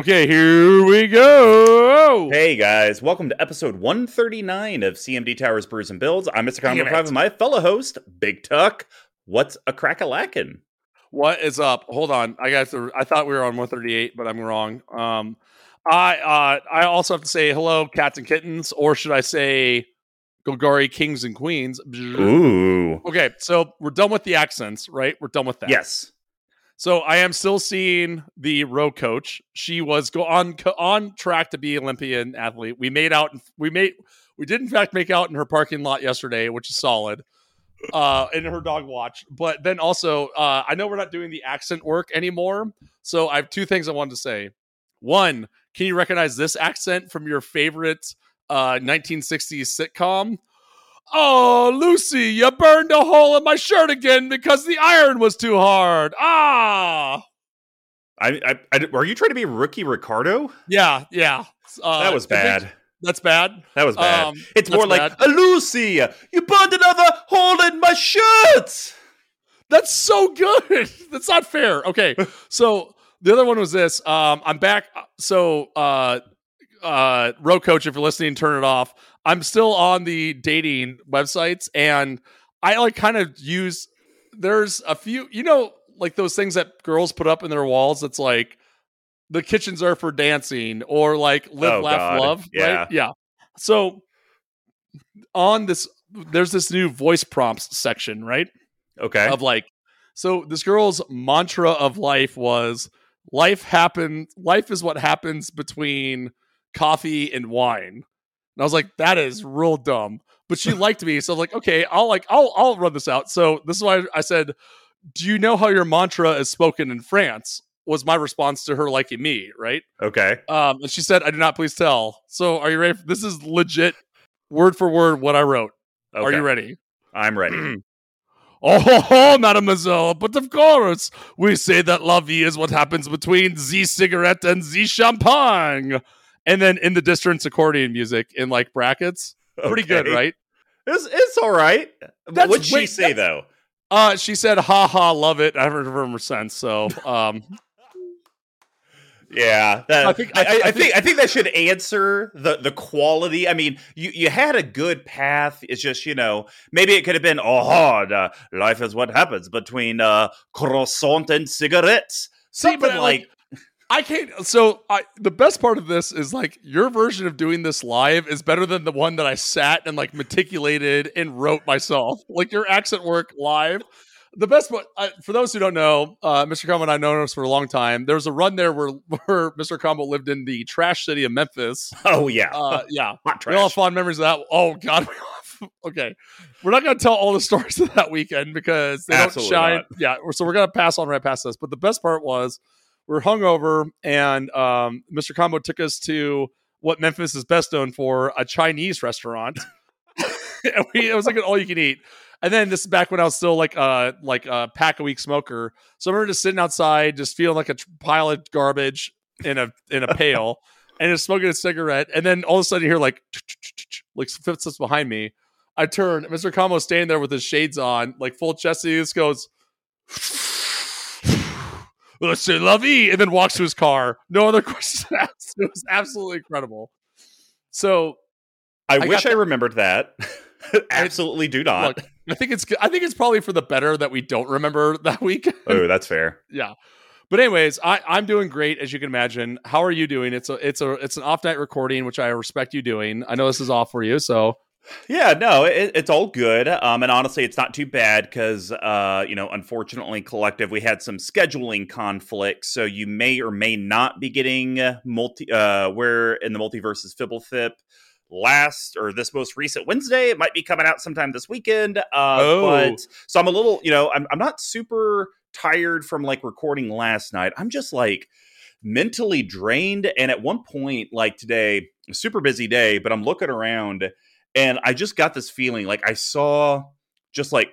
Okay, here we go. Hey guys, welcome to episode 139 of CMD Towers Brews and Builds. I'm Mr. Common Five and my fellow host, Big Tuck. What's a crack a lackin'? What is up? Hold on. I got to, I thought we were on 138, but I'm wrong. Um I uh I also have to say hello, cats and kittens, or should I say Golgari kings and queens? Ooh. Okay, so we're done with the accents, right? We're done with that. Yes. So I am still seeing the row coach. She was go on on track to be Olympian athlete. We made out. We made. We did in fact make out in her parking lot yesterday, which is solid. Uh, in her dog watch. But then also, uh, I know we're not doing the accent work anymore. So I have two things I wanted to say. One, can you recognize this accent from your favorite uh, 1960s sitcom? Oh, Lucy, you burned a hole in my shirt again because the iron was too hard. Ah. I, I, I are you trying to be Ricky Ricardo? Yeah, yeah. Uh, that was bad. That's bad. That was bad. Um, it's more like bad. Lucy, you burned another hole in my shirt. That's so good. That's not fair. Okay, so the other one was this. Um, I'm back. So, uh, uh, row coach, if you're listening, turn it off. I'm still on the dating websites and I like kind of use there's a few you know like those things that girls put up in their walls that's like the kitchens are for dancing or like live oh, laugh God. love yeah. right yeah so on this there's this new voice prompts section right okay of like so this girl's mantra of life was life happen life is what happens between coffee and wine and I was like, that is real dumb. But she liked me, so I was like, okay, I'll like I'll I'll run this out. So this is why I said, Do you know how your mantra is spoken in France? Was my response to her liking me, right? Okay. Um, and she said, I do not please tell. So are you ready? For, this is legit word for word what I wrote. Okay. Are you ready? I'm ready. Oh, ho, ho, mademoiselle, but of course, we say that la vie is what happens between the cigarette and the champagne and then in the distance accordion music in like brackets. Pretty okay. good, right? It's it's all right. That's, What'd she wait, say though? Uh, she said, "Ha ha, love it." I haven't heard her since. So, um, yeah, that, I think I, I, I, I, think I think that should answer the the quality. I mean, you you had a good path. It's just you know maybe it could have been oh hard. Uh, life is what happens between uh, croissant and cigarettes. Something See, like, like I can't. So I, the best part of this is like your version of doing this live is better than the one that I sat and like meticulated and wrote myself. Like your accent work live. The best part, uh, for those who don't know, uh, Mr. Combo and I known us for a long time. There was a run there where, where Mr. Combo lived in the trash city of Memphis. Oh yeah, uh, yeah. We all have fond memories of that. Oh god, okay. We're not going to tell all the stories of that weekend because they Absolutely don't shine. Not. Yeah, so we're going to pass on right past this. But the best part was we're hungover, and um, Mr. Combo took us to what Memphis is best known for, a Chinese restaurant. we, it was like an all you can eat. And then this is back when I was still like uh like a pack a week smoker. So I remember just sitting outside, just feeling like a pile of garbage in a in a pail, and just smoking a cigarette. And then all of a sudden you hear like like footsteps behind me. I turn, Mr. Combo standing there with his shades on, like full chest. He just goes c'est la vie, and then walks to his car. No other questions asked. It was absolutely incredible. So, I, I wish I remembered that. absolutely do not. Look, I think it's I think it's probably for the better that we don't remember that week. oh, that's fair. yeah. But anyways, I, I'm doing great as you can imagine. How are you doing? It's a it's a it's an off night recording, which I respect you doing. I know this is off for you, so yeah, no, it, it's all good. Um, and honestly, it's not too bad because, uh, you know, unfortunately, collective, we had some scheduling conflicts. So you may or may not be getting multi, uh, where in the multiverses Fibblethip last or this most recent Wednesday. It might be coming out sometime this weekend. Uh, oh. But so I'm a little, you know, I'm, I'm not super tired from like recording last night. I'm just like mentally drained. And at one point, like today, super busy day, but I'm looking around and I just got this feeling like I saw just like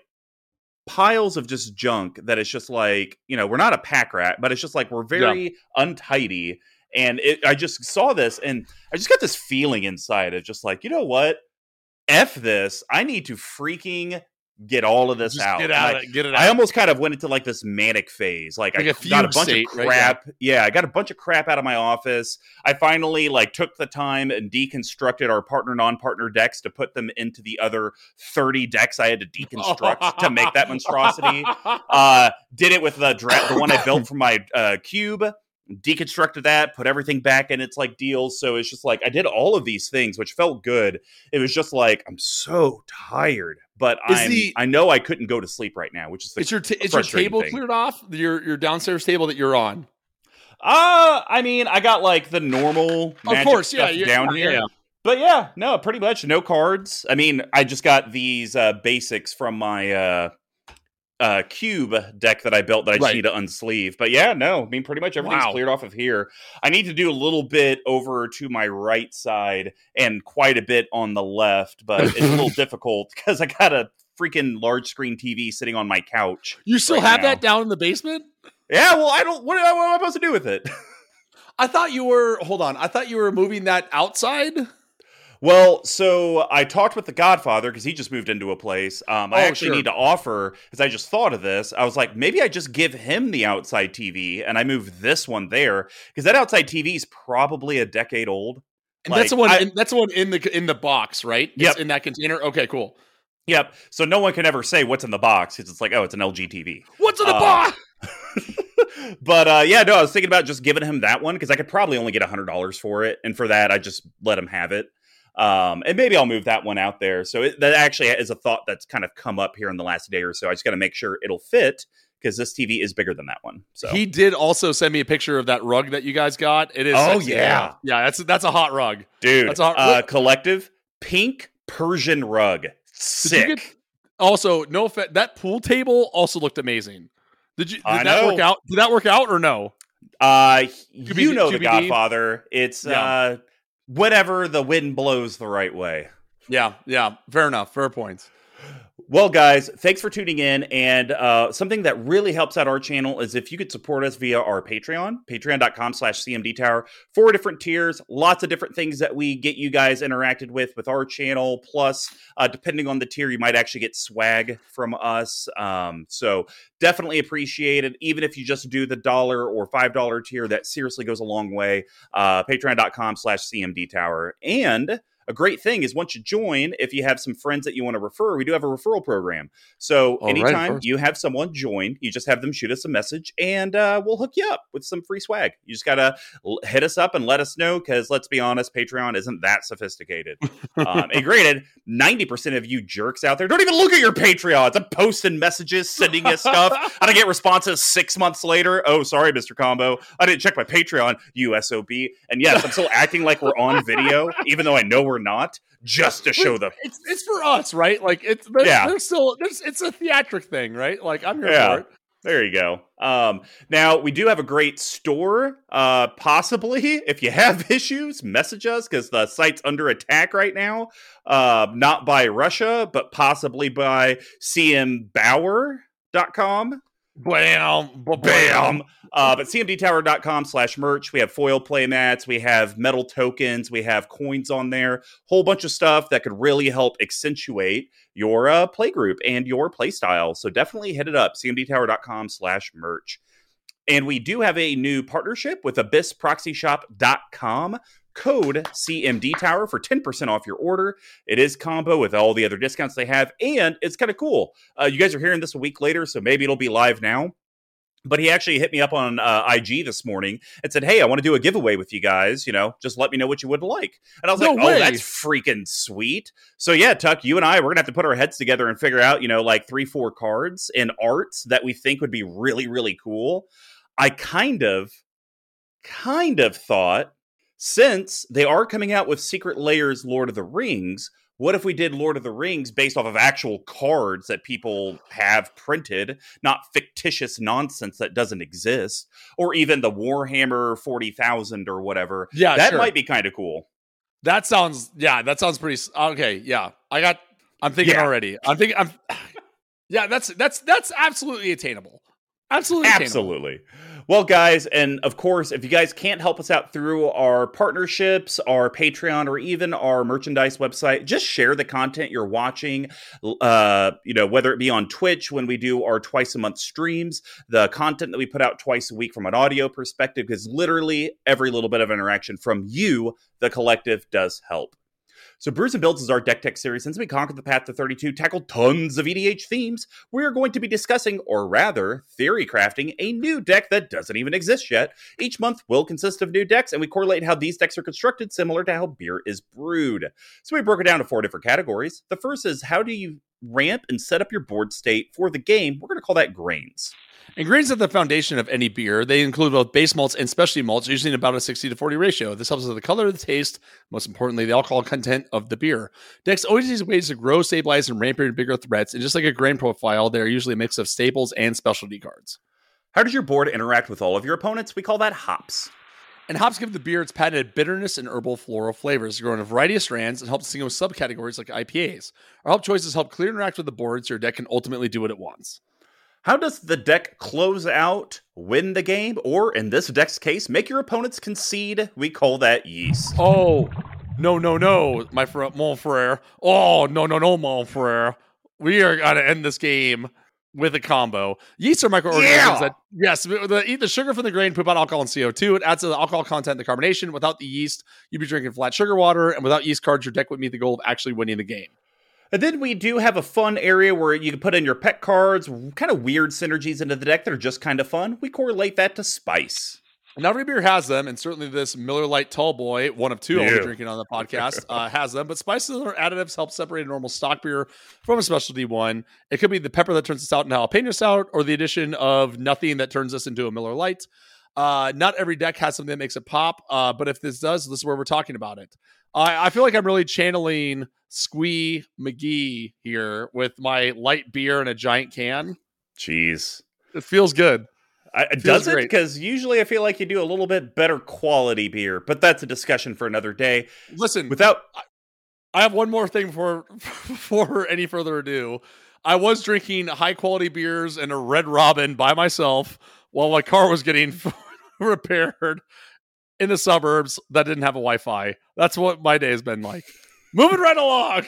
piles of just junk that is just like, you know, we're not a pack rat, but it's just like we're very yeah. untidy. And it, I just saw this and I just got this feeling inside of just like, you know what? F this. I need to freaking get all of this Just out. Get out. I, get it out. I almost kind of went into like this manic phase. Like, Like I got a bunch of right? crap. Yeah, I got a bunch of crap out of my office. I finally like took the time and deconstructed our partner non-partner decks to put them into the other 30 decks I had to deconstruct to make that monstrosity. Uh did it with the dra- the one I built from my uh cube deconstructed that put everything back in its like deals so it's just like i did all of these things which felt good it was just like i'm so tired but the- i know i couldn't go to sleep right now which is the is your t- is your table thing. cleared off? Your your downstairs table that you're on. Uh, I mean, I got like the normal magic course, yeah, down here. yeah. But yeah, no, pretty much no cards. I mean, I just got these uh basics from my uh uh cube deck that I built that I just Right. need to unsleeve. But yeah, no, I mean pretty much everything's Wow. cleared off of here. I need to do a little bit over to my right side and quite a bit on the left, but it's a little difficult because I got a freaking large screen TV sitting on my couch. You still Right have now. that down in the basement? Yeah, well, I don't what, what am I supposed to do with it? I thought you were. Hold on. I thought you were moving that outside. Well, so I talked with the Godfather because he just moved into a place. Um, I Oh, actually sure. need to offer because I just thought of this. I was like, maybe I just give him the outside TV and I move this one there because that outside TV is probably a decade old. And that's the one. I- in, that's the one in the in the box, right? Yep. in that container. Okay, cool. Yep. So no one can ever say what's in the box because it's like, oh, it's an LG TV. What's in the Uh, box? but uh, yeah, no, I was thinking about just giving him that one because I could probably only get hundred dollars for it, and for that, I just let him have it. Um, and maybe I'll move that one out there. So it, that actually is a thought that's kind of come up here in the last day or so. I just got to make sure it'll fit because this TV is bigger than that one. So He did also send me a picture of that rug that you guys got. It is. Oh, sexy. yeah. yeah. That's that's a hot rug. dude, That's a- uh, collective pink Persian rug, Did you sick. get- also, no offense. That pool table also looked amazing. Did you? Did I that know. work out? Did that work out or no? Uh, QBD you know the? Godfather. It's Yeah. uh, whatever the wind blows the right way. Yeah, yeah. Fair enough. Fair points. Well, guys, thanks for tuning in. And uh, something that really helps out our channel is if you could support us via our Patreon, patreon.com slash CMD Tower. Four different tiers, lots of different things that we get you guys interacted with with our channel. Plus, uh, depending on the tier, you might actually get swag from us. Um, so definitely appreciate it. Even if you just do the dollar or $5 tier, that seriously goes a long way. Uh, patreon.com slash CMD Tower. And a great thing is once you join, if you have some friends that you want to refer, we do have a referral program. So All right, anytime first. you have someone join, you just have them shoot us a message and uh, we'll hook you up with some free swag. You just got to l- hit us up and let us know because let's be honest, Patreon isn't that sophisticated. um, and granted, 90% of you jerks out there don't even look at your Patreons. I'm posting messages, sending you stuff. I don't get responses six months later. Oh, sorry, Mr. Combo. I didn't check my Patreon, USOB. And yes, I'm still acting like we're on video, even though I know we're not, just to show the It's it's for us, right? Like it's there's, Yeah. there's still there's it's a theatric thing, right? Like I'm here Yeah. for it. There you go. Um, now we do have a great store. Uh, possibly, if you have issues, message us because the site's under attack right now. Uh, not by Russia, but possibly by cmbauer.com. Bam, ba- Bam. Uh, but cmdtower.com slash merch. We have foil play mats. We have metal tokens. We have coins on there. Whole bunch of stuff that could really help accentuate your uh, play group and your play style. So definitely hit it up. cmdtower.com slash merch. And we do have a new partnership with abyssproxyshop.com. Code CMD Tower for 10% off your order. It is combo with all the other discounts they have, and it's kind of cool. Uh, you guys are hearing this a week later, so maybe it'll be live now. But he actually hit me up on uh, IG this morning and said, "Hey, I want to do a giveaway with you guys. You know, just let me know what you would like." And I was No like, way. "Oh, that's freaking sweet!" So yeah, Tuck, you and I, we're gonna have to put our heads together and figure out, you know, like three, four cards and arts that we think would be really, really cool. I kind of, kind of thought since they are coming out with Secret Lairs Lord of the Rings, what if we did Lord of the Rings based off of actual cards that people have printed, not fictitious nonsense that doesn't exist, or even the Warhammer 40,000 or whatever? Yeah, that sure. might be kind of cool. That sounds yeah, that sounds pretty okay. Yeah, I got. I'm thinking Yeah. already. I'm thinking. I'm. Yeah, that's that's that's absolutely attainable. Absolutely. Absolutely. Well, guys, and of course, if you guys can't help us out through our partnerships, our Patreon, or even our merchandise website, just share the content you're watching. Uh, you know, whether it be on Twitch when we do our twice a month streams, the content that we put out twice a week from an audio perspective, because literally every little bit of interaction from you, the collective, does help. So, Brews and Builds is our deck tech series. Since we conquered the path to 32, tackled tons of EDH themes, we're going to be discussing, or rather, theory crafting, a new deck that doesn't even exist yet. Each month will consist of new decks, and we correlate how these decks are constructed, similar to how beer is brewed. So, we broke it down to four different categories. The first is how do you ramp and set up your board state for the game? We're going to call that grains. Ingredients are the foundation of any beer. They include both base malts and specialty malts, usually in about a 60 to 40 ratio. This helps with the color, the taste, most importantly, the alcohol content of the beer. Decks always use ways to grow, stabilize, and ramp your bigger threats. And just like a grain profile, they're usually a mix of staples and specialty cards. How does your board interact with all of your opponents? We call that hops. And hops give the beer its patented bitterness and herbal floral flavors. They grow in a variety of strands and help distinguish subcategories like IPAs. Our help choices help clear interact with the board so your deck can ultimately do what it wants. How does the deck close out, win the game, or in this deck's case, make your opponents concede? We call that yeast. Oh, no, no, no, my friend, mon frere. Oh, no, no, no, mon frere. We are going to end this game with a combo. Yeast are microorganisms yeah. that, yes, the, eat the sugar from the grain, poop out alcohol and CO2. It adds to the alcohol content, the carbonation. Without the yeast, you'd be drinking flat sugar water. And without yeast cards, your deck would meet the goal of actually winning the game. And then we do have a fun area where you can put in your pet cards, kind of weird synergies into the deck that are just kind of fun. We correlate that to spice. Not every beer has them, and certainly this Miller Lite Tall Boy, one of two I'll be drinking on the podcast, uh, has them. But spices or additives help separate a normal stock beer from a specialty one. It could be the pepper that turns this out into jalapeno stout, or the addition of nothing that turns this into a Miller Lite. Uh, not every deck has something that makes it pop, uh, but if this does, this is where we're talking about it. I, I feel like I'm really channeling Squee McGee here with my light beer in a giant can. Jeez. It feels good. I, it does it? Because usually I feel like you do a little bit better quality beer, but that's a discussion for another day. Listen, without. I have one more thing before, before any further ado. I was drinking high quality beers and a Red Robin by myself while my car was getting repaired in the suburbs that didn't have a Wi-Fi. That's what my day has been like. Moving right along.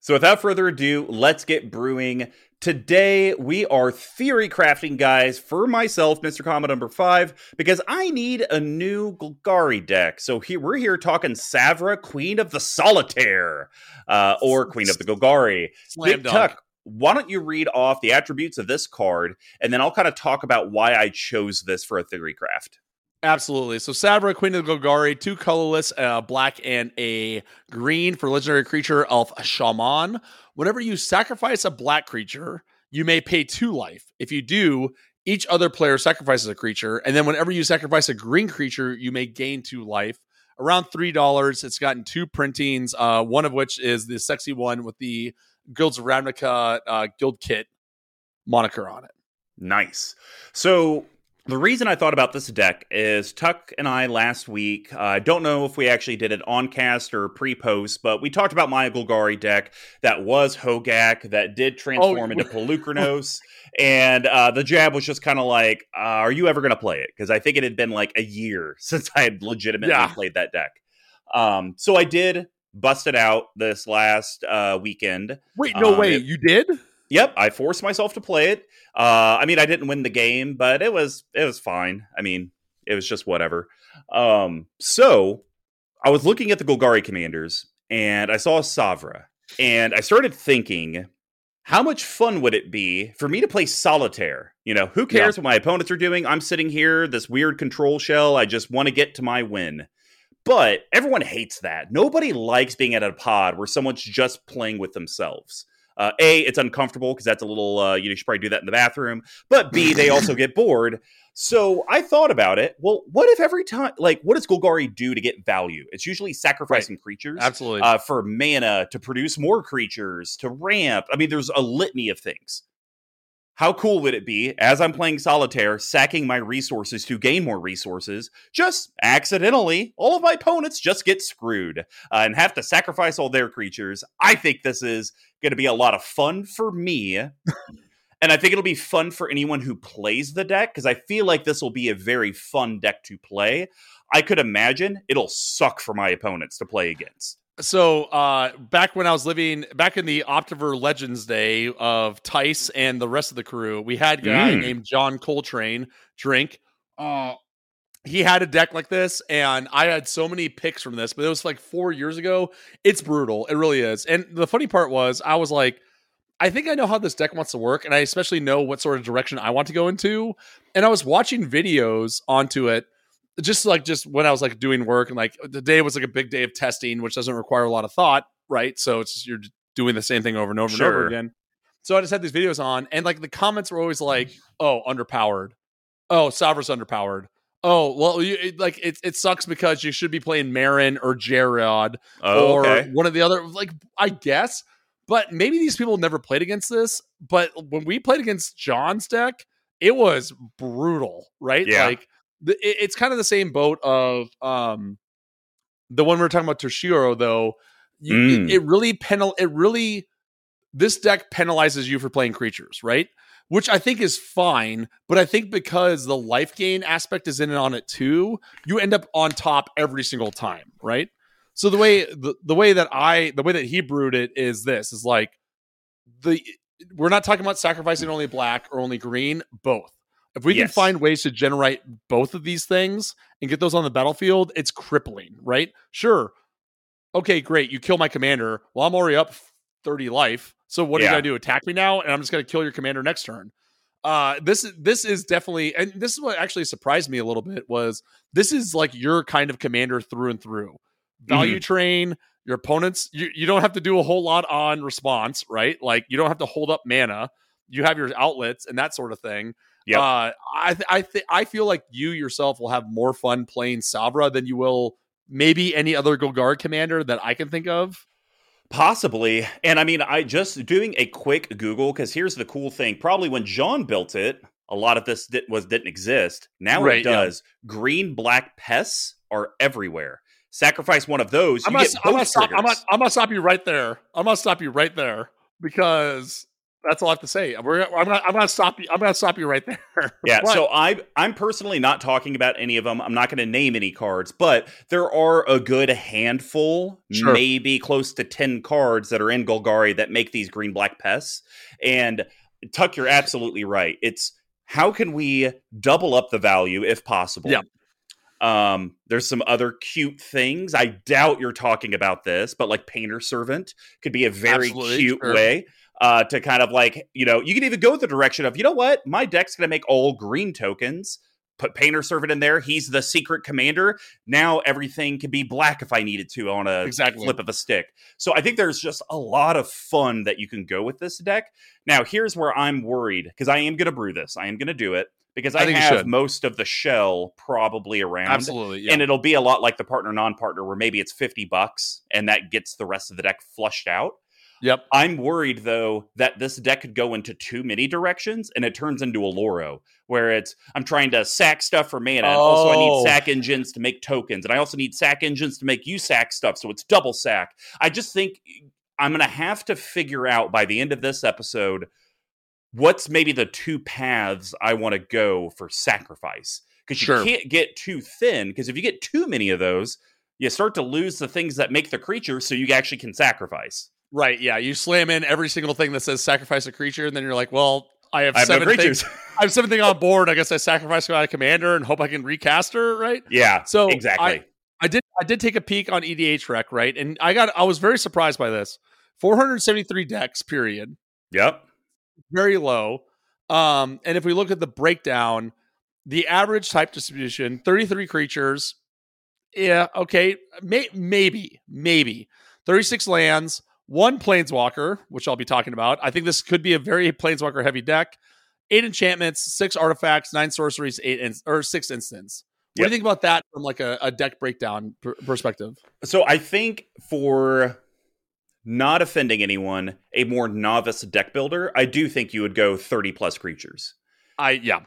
So without further ado, let's get brewing. Today we are theory crafting, guys, for myself, Mr. Comma number five, because I need a new Golgari deck. So here we're here talking Savra, Queen of the Solitaire, uh, or Queen of the Golgari. Slam Big Tuck, why don't you read off the attributes of this card, and then I'll kind of talk about why I chose this for a theory craft. Absolutely. So Savra, Queen of the Golgari, two colorless, uh, black and a green for legendary creature of Shaman. Whenever you sacrifice a black creature, you may pay two life. If you do, each other player sacrifices a creature, and then whenever you sacrifice a green creature, you may gain two life. Around three dollars. It's gotten two printings, uh, one of which is the sexy one with the Guilds of Ravnica uh, guild kit moniker on it. Nice. So the reason I thought about this deck is Tuck and I last week. I uh, don't know if we actually did it on cast or pre post, but we talked about my Golgari deck that was Hogaak that did transform oh, into Polukranos. and uh, the jab was just kind of like, uh, Are you ever going to play it? Because I think it had been like a year since I had legitimately yeah. played that deck. Um, so I did bust it out this last uh, weekend. Wait, no um, way. It, you did? Yep, I forced myself to play it. Uh, I mean, I didn't win the game, but it was it was fine. I mean, it was just whatever. Um, so I was looking at the Golgari commanders, and I saw Savra, and I started thinking, how much fun would it be for me to play solitaire? You know, who cares yeah. what my opponents are doing? I'm sitting here, this weird control shell. I just want to get to my win. But everyone hates that. Nobody likes being at a pod where someone's just playing with themselves. Uh, a, it's uncomfortable because that's a little, uh, you, know, you should probably do that in the bathroom. But B, they also get bored. So I thought about it. Well, what if every time, like, what does Golgari do to get value? It's usually sacrificing right. creatures, absolutely, uh, for mana to produce more creatures to ramp. I mean, there's a litany of things. How cool would it be as I'm playing solitaire, sacking my resources to gain more resources? Just accidentally, all of my opponents just get screwed uh, and have to sacrifice all their creatures. I think this is going to be a lot of fun for me. and I think it'll be fun for anyone who plays the deck because I feel like this will be a very fun deck to play. I could imagine it'll suck for my opponents to play against. So uh, back when I was living back in the Optiver Legends day of Tice and the rest of the crew, we had a guy mm. named John Coltrane drink. Uh, he had a deck like this, and I had so many picks from this, but it was like four years ago. It's brutal. It really is. And the funny part was, I was like, I think I know how this deck wants to work, and I especially know what sort of direction I want to go into. And I was watching videos onto it, just like just when I was like doing work, and like the day was like a big day of testing, which doesn't require a lot of thought, right? So it's just, you're doing the same thing over and over sure. and over again. So I just had these videos on, and like the comments were always like, mm-hmm. "Oh, underpowered. Oh, Savra's underpowered. Oh well, you, it, like it, it sucks because you should be playing Meren or Jarad oh, or okay. one of the other. Like I guess, but maybe these people never played against this. But when we played against John's deck, it was brutal, right? Yeah. Like the, it, it's kind of the same boat of um the one we are talking about Toshiro though. You, mm. it, it really penal. It really this deck penalizes you for playing creatures, right? which I think is fine. But I think because the life gain aspect is in and on it too, you end up on top every single time, right? So the way the, the way that I the way that he brewed it is this is like the we're not talking about sacrificing only black or only green, both. If we yes. can find ways to generate both of these things and get those on the battlefield, it's crippling, right? Sure. Okay, great. You kill my commander. Well, I'm already up 30 life. So what yeah. are you gonna do? Attack me now, and I'm just gonna kill your commander next turn. Uh, this this is definitely, and this is what actually surprised me a little bit was this is like your kind of commander through and through. Value mm-hmm. train your opponents. You you don't have to do a whole lot on response, right? Like you don't have to hold up mana. You have your outlets and that sort of thing. Yeah, uh, I th- I th- I feel like you yourself will have more fun playing Savra than you will maybe any other Golgari commander that I can think of. Possibly. And I mean, I just doing a quick Google because here's the cool thing. Probably when John built it, a lot of this did, was didn't exist. Now right, it does. Yeah. Green black pests are everywhere. Sacrifice one of those. I'm gonna, I'm, gonna stop, I'm, gonna, I'm gonna stop you right there. I'm gonna stop you right there because that's all I have to say. We're, I'm gonna I'm gonna stop you. I'm gonna stop you right there. Yeah. so I I'm personally not talking about any of them. I'm not going to name any cards, but there are a good handful, sure. maybe close to ten cards that are in Golgari that make these green black pests. And Tuck, you're absolutely right. It's how can we double up the value if possible? Yeah. Um, there's some other cute things. I doubt you're talking about this, but like Painter Servant could be a very Absolutely, cute sure. way uh, to kind of like, you know, you can even go the direction of, you know what, my deck's going to make all green tokens. Put Painter Servant in there. He's the secret commander. Now everything can be black if I needed to on a exactly. flip of a stick. So I think there's just a lot of fun that you can go with this deck. Now, here's where I'm worried because I am going to brew this. I am going to do it because I, I have most of the shell probably around. Absolutely. Yeah. And it'll be a lot like the partner non partner where maybe it's 50 bucks and that gets the rest of the deck flushed out. Yep. I'm worried though that this deck could go into too many directions and it turns into a Loro where it's I'm trying to sack stuff for mana. Oh. Also, I need oh. sack engines to make tokens, and I also need sack engines to make you sack stuff, so it's double sack. I just think I'm gonna have to figure out by the end of this episode what's maybe the two paths I want to go for sacrifice. Because you sure. can't get too thin, because if you get too many of those, you start to lose the things that make the creature so you actually can sacrifice. Right. Yeah. You slam in every single thing that says sacrifice a creature, and then you're like, well, I have, I have seven no things. I have seven things on board. I guess I sacrifice my commander and hope I can recast her. Right. Yeah. So exactly. I, I did. I did take a peek on EDHREC. Right, and I got. I was very surprised by this. 473 decks. Period. Yep. Very low. Um, and if we look at the breakdown, the average type distribution, 33 creatures. Yeah. Okay. May, maybe. Maybe. 36 lands one planeswalker, which I'll be talking about. I think this could be a very planeswalker heavy deck. Eight enchantments, six artifacts, nine sorceries, eight in, or six instants. What yep. do you think about that from like a, a deck breakdown pr- perspective? So I think for not offending anyone, a more novice deck builder, I do think you would go 30 plus creatures. I yeah.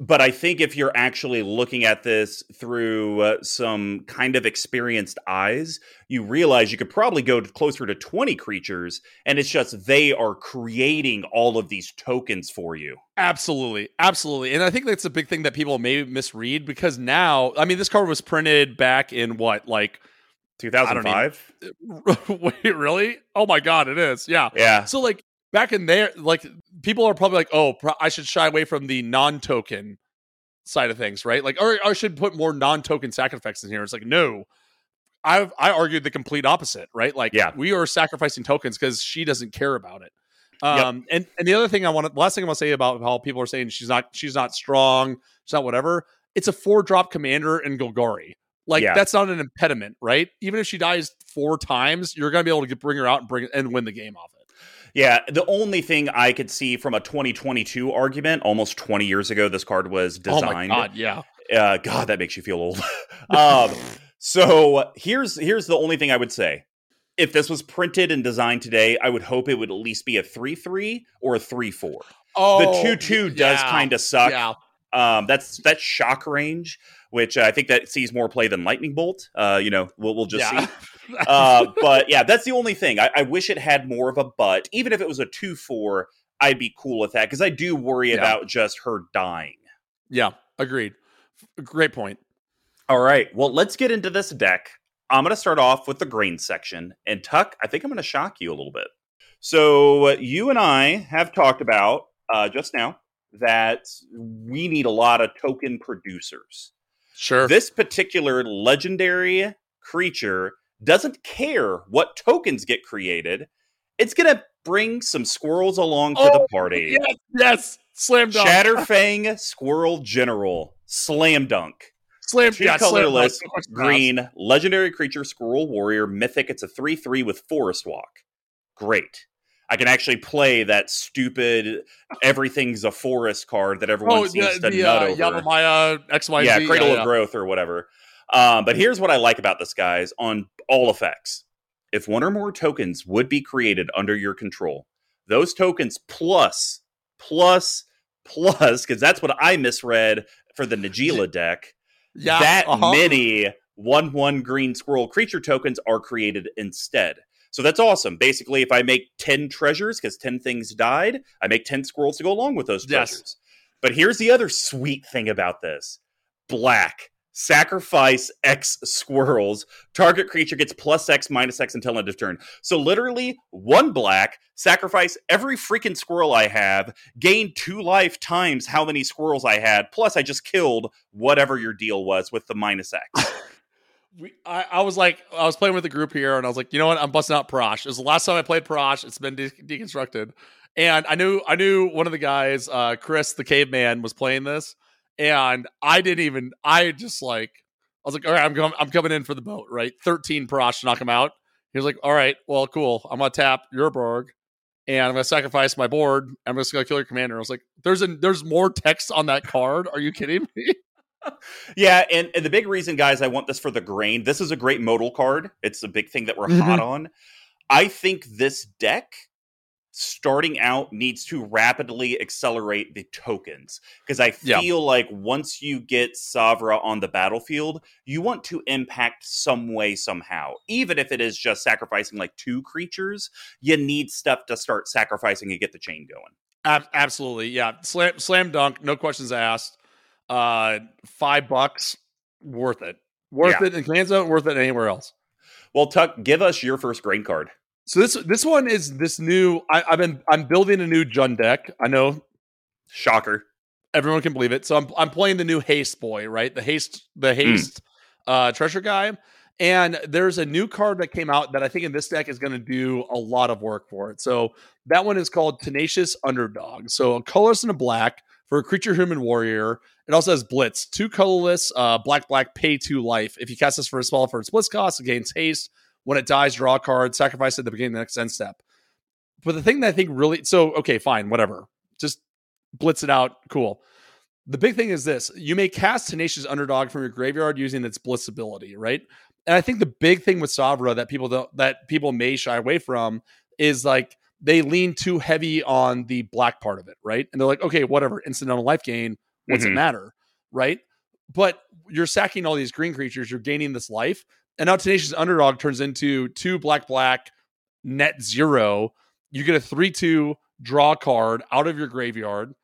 But I think if you're actually looking at this through uh, some kind of experienced eyes, you realize you could probably go closer to 20 creatures, and it's just they are creating all of these tokens for you. Absolutely. Absolutely. And I think that's a big thing that people may misread because now, I mean, this card was printed back in what, like 2005? Wait, really? Oh my God, it is. Yeah. Yeah. So, like, back in there, like people are probably like, "Oh, I should shy away from the non-token side of things, right?" Like, or, I should put more non-token sac effects in here. It's like, no, I've I argued the complete opposite, right? Like, yeah. we are sacrificing tokens because she doesn't care about it. Um, yep. and and the other thing I want to, last thing I want to say about how people are saying she's not she's not strong, she's not whatever. It's a four drop commander in Golgari. Like yeah. that's not an impediment, right? Even if she dies four times, you're gonna be able to get, bring her out and bring and win the game off it. Yeah, the only thing I could see from a 2022 argument, almost 20 years ago, this card was designed. Oh my god, yeah. Uh, god, that makes you feel old. um, so here's here's the only thing I would say. If this was printed and designed today, I would hope it would at least be a three three or a three four. Oh, the two two does yeah, kind of suck. Yeah. Um, that's that's shock range, which uh, I think that sees more play than lightning bolt. Uh, you know, we'll we'll just yeah. see. uh, but yeah, that's the only thing. I, I, wish it had more of a but. Even if it was a two four, I'd be cool with that because I do worry yeah. about just her dying. Yeah, agreed. Great point. All right, well, let's get into this deck. I'm going to start off with the grain section, and Tuck, I think I'm going to shock you a little bit. So you and I have talked about uh, just now that we need a lot of token producers. Sure. This particular legendary creature doesn't care what tokens get created. It's going to bring some squirrels along to oh, the party. Yes, yes. Slam dunk. Chatterfang Squirrel General. Slam dunk. Slam, Two yeah, colorless, slam green, legendary creature, Squirrel Warrior, Mythic. It's a 3 3 with Forest Walk. Great. I can actually play that stupid everything's a forest card that everyone oh, seems the, to the, nut uh, over. Yavimaya XYZ. Yeah, Cradle yeah, of. Growth or whatever. Um, but here's what I like about this, guys, on all effects. If one or more tokens would be created under your control, those tokens plus, plus, plus, because that's what I misread for the Najeela deck. Yeah, that uh-huh. many one one green squirrel creature tokens are created instead. So that's awesome. Basically, if I make 10 treasures because 10 things died, I make 10 squirrels to go along with those treasures. Yes. But here's the other sweet thing about this black. Sacrifice X squirrels. Target creature gets plus X minus X until end of turn. So literally, one black, sacrifice every freaking squirrel I have, gain two life times how many squirrels I had. Plus, I just killed whatever your deal was with the minus X. we, I, I, was like, I was playing with the group here, and I was like, you know what? I'm busting out Parash. It was the last time I played Parash. It's been de- deconstructed, and I knew, I knew one of the guys, uh, Chris the caveman, was playing this, and I didn't even, I just like, I was like, all right, I'm going, I'm coming in for the boat, right? 13 Parash to knock him out. He was like, all right, well, cool. I'm gonna tap your Borg, and I'm gonna sacrifice my board. I'm just gonna kill your commander. I was like, there's a, there's more text on that card. Are you kidding me? yeah, and, and the big reason, guys, I want this for the grain. This is a great modal card. It's a big thing that we're Mhm. hot on. I think this deck starting out needs to rapidly accelerate the tokens because I Yeah. feel like once you get Savra on the battlefield, you want to impact some way somehow. Even if it is just sacrificing like two creatures, you need stuff to start sacrificing and get the chain going. Ab- absolutely, yeah. Slam, slam dunk, no questions asked. Uh, five bucks, worth it. Worth Yeah. it in Kansas, worth it anywhere else. Well, Tuck, give us your first grain card. So this this one is this new. I, I've been I'm building a new Jund deck. I know Shocker. everyone can believe it. So I'm I'm playing the new Haste boy, right? The Haste the Haste uh, treasure guy. And there's a new card that came out that I think in this deck is going to do a lot of work for it. So that one is called Tenacious Underdog. So a colorless and a black for a creature human warrior. It also has Blitz, two colorless, uh, black black, pay two life. If you cast this for a spell for its Blitz cost, it gains haste. When it dies, draw a card, sacrifice at the beginning of the next end step. But the thing that I think really so okay, fine, whatever. Just blitz it out, cool. The big thing is this: you may cast Tenacious Underdog from your graveyard using its Blitz ability, right? And I think the big thing with Savra that people don't that people may shy away from is like they lean too heavy on the black part of it, right? And they're like, okay, whatever, incidental life gain, What's mm-hmm. it matter? Right. But you're sacking all these green creatures, you're gaining this life. And now Tenacious Underdog turns into two black, black, net zero. You get a 3 2 draw card out of your graveyard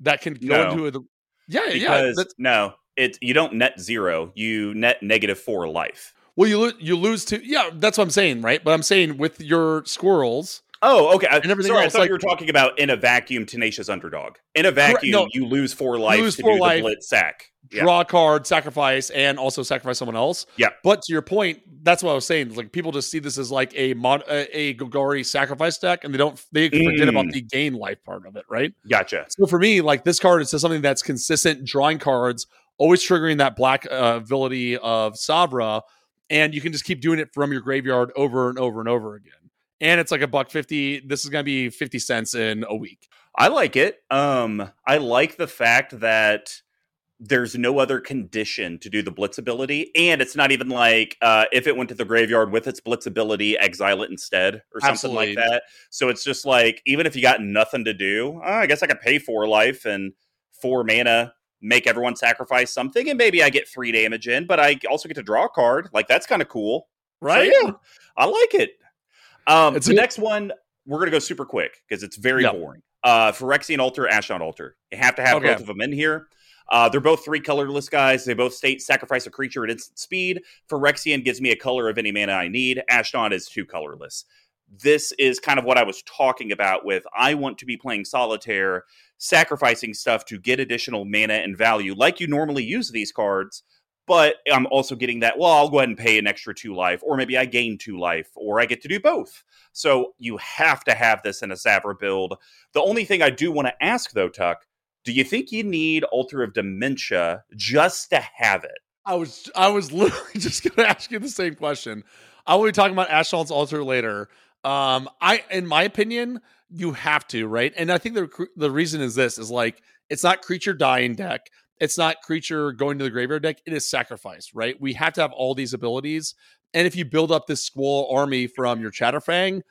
that can go no. into a. Yeah, because, yeah. No, it's you don't net zero. You net negative four life. Well, you lo- you lose two. yeah. That's what I'm saying, right? But I'm saying with your squirrels. Oh, okay. And everything Sorry, else, I thought like, you were talking about in a vacuum, tenacious underdog. In a vacuum, no, you lose four life lose to four do life, the blitz sack. Draw a card, sacrifice, and also sacrifice someone else. Yeah. But to your point, that's what I was saying. Like people just see this as like a mod, a, a sacrifice deck, and they don't they mm. forget about mm. the gain life part of it, right? Gotcha. So for me, like this card is just something that's consistent, drawing cards, always triggering that black uh, ability of Savra, and you can just keep doing it from your graveyard over and over and over again. And it's like a buck fifty. This is going to be fifty cents in a week. I like it. Um, I like the fact that there's no other condition to do the blitz ability and it's not even like uh, if it went to the graveyard with its blitz ability exile it instead or something Absolutely. like that so it's just like even if you got nothing to do uh, i guess i could pay four life and four mana make everyone sacrifice something, and maybe I get three damage in, but I also get to draw a card. Like that's kind of cool, right? So, yeah, I like it. Um, the next one we're gonna go super quick because it's very yep. boring. Uh, Phyrexian Altar, Ashnod Altar. You have to have okay. both of them in here. Uh, they're both three colorless guys. They both state sacrifice a creature at instant speed. Phyrexian gives me a color of any mana I need. Ashnod is two colorless. This is kind of what I was talking about with I want to be playing solitaire sacrificing stuff to get additional mana and value, like you normally use these cards. But I'm also getting that, well, I'll go ahead and pay an extra two life, or maybe I gain two life, or I get to do both. So you have to have this in a Savra build. The only thing I do want to ask, though, Tuck, do you think you need Altar of Dementia just to have it? I was I was literally just going to ask you the same question. I will be talking about Ashnod's Altar later. Um, I, in my opinion, you have to, right? And I think the the reason is this is like it's not creature dying deck. It's not creature going to the graveyard deck. It is sacrifice, right? We have to have all these abilities. And if you build up this squall army from your Chatterfang,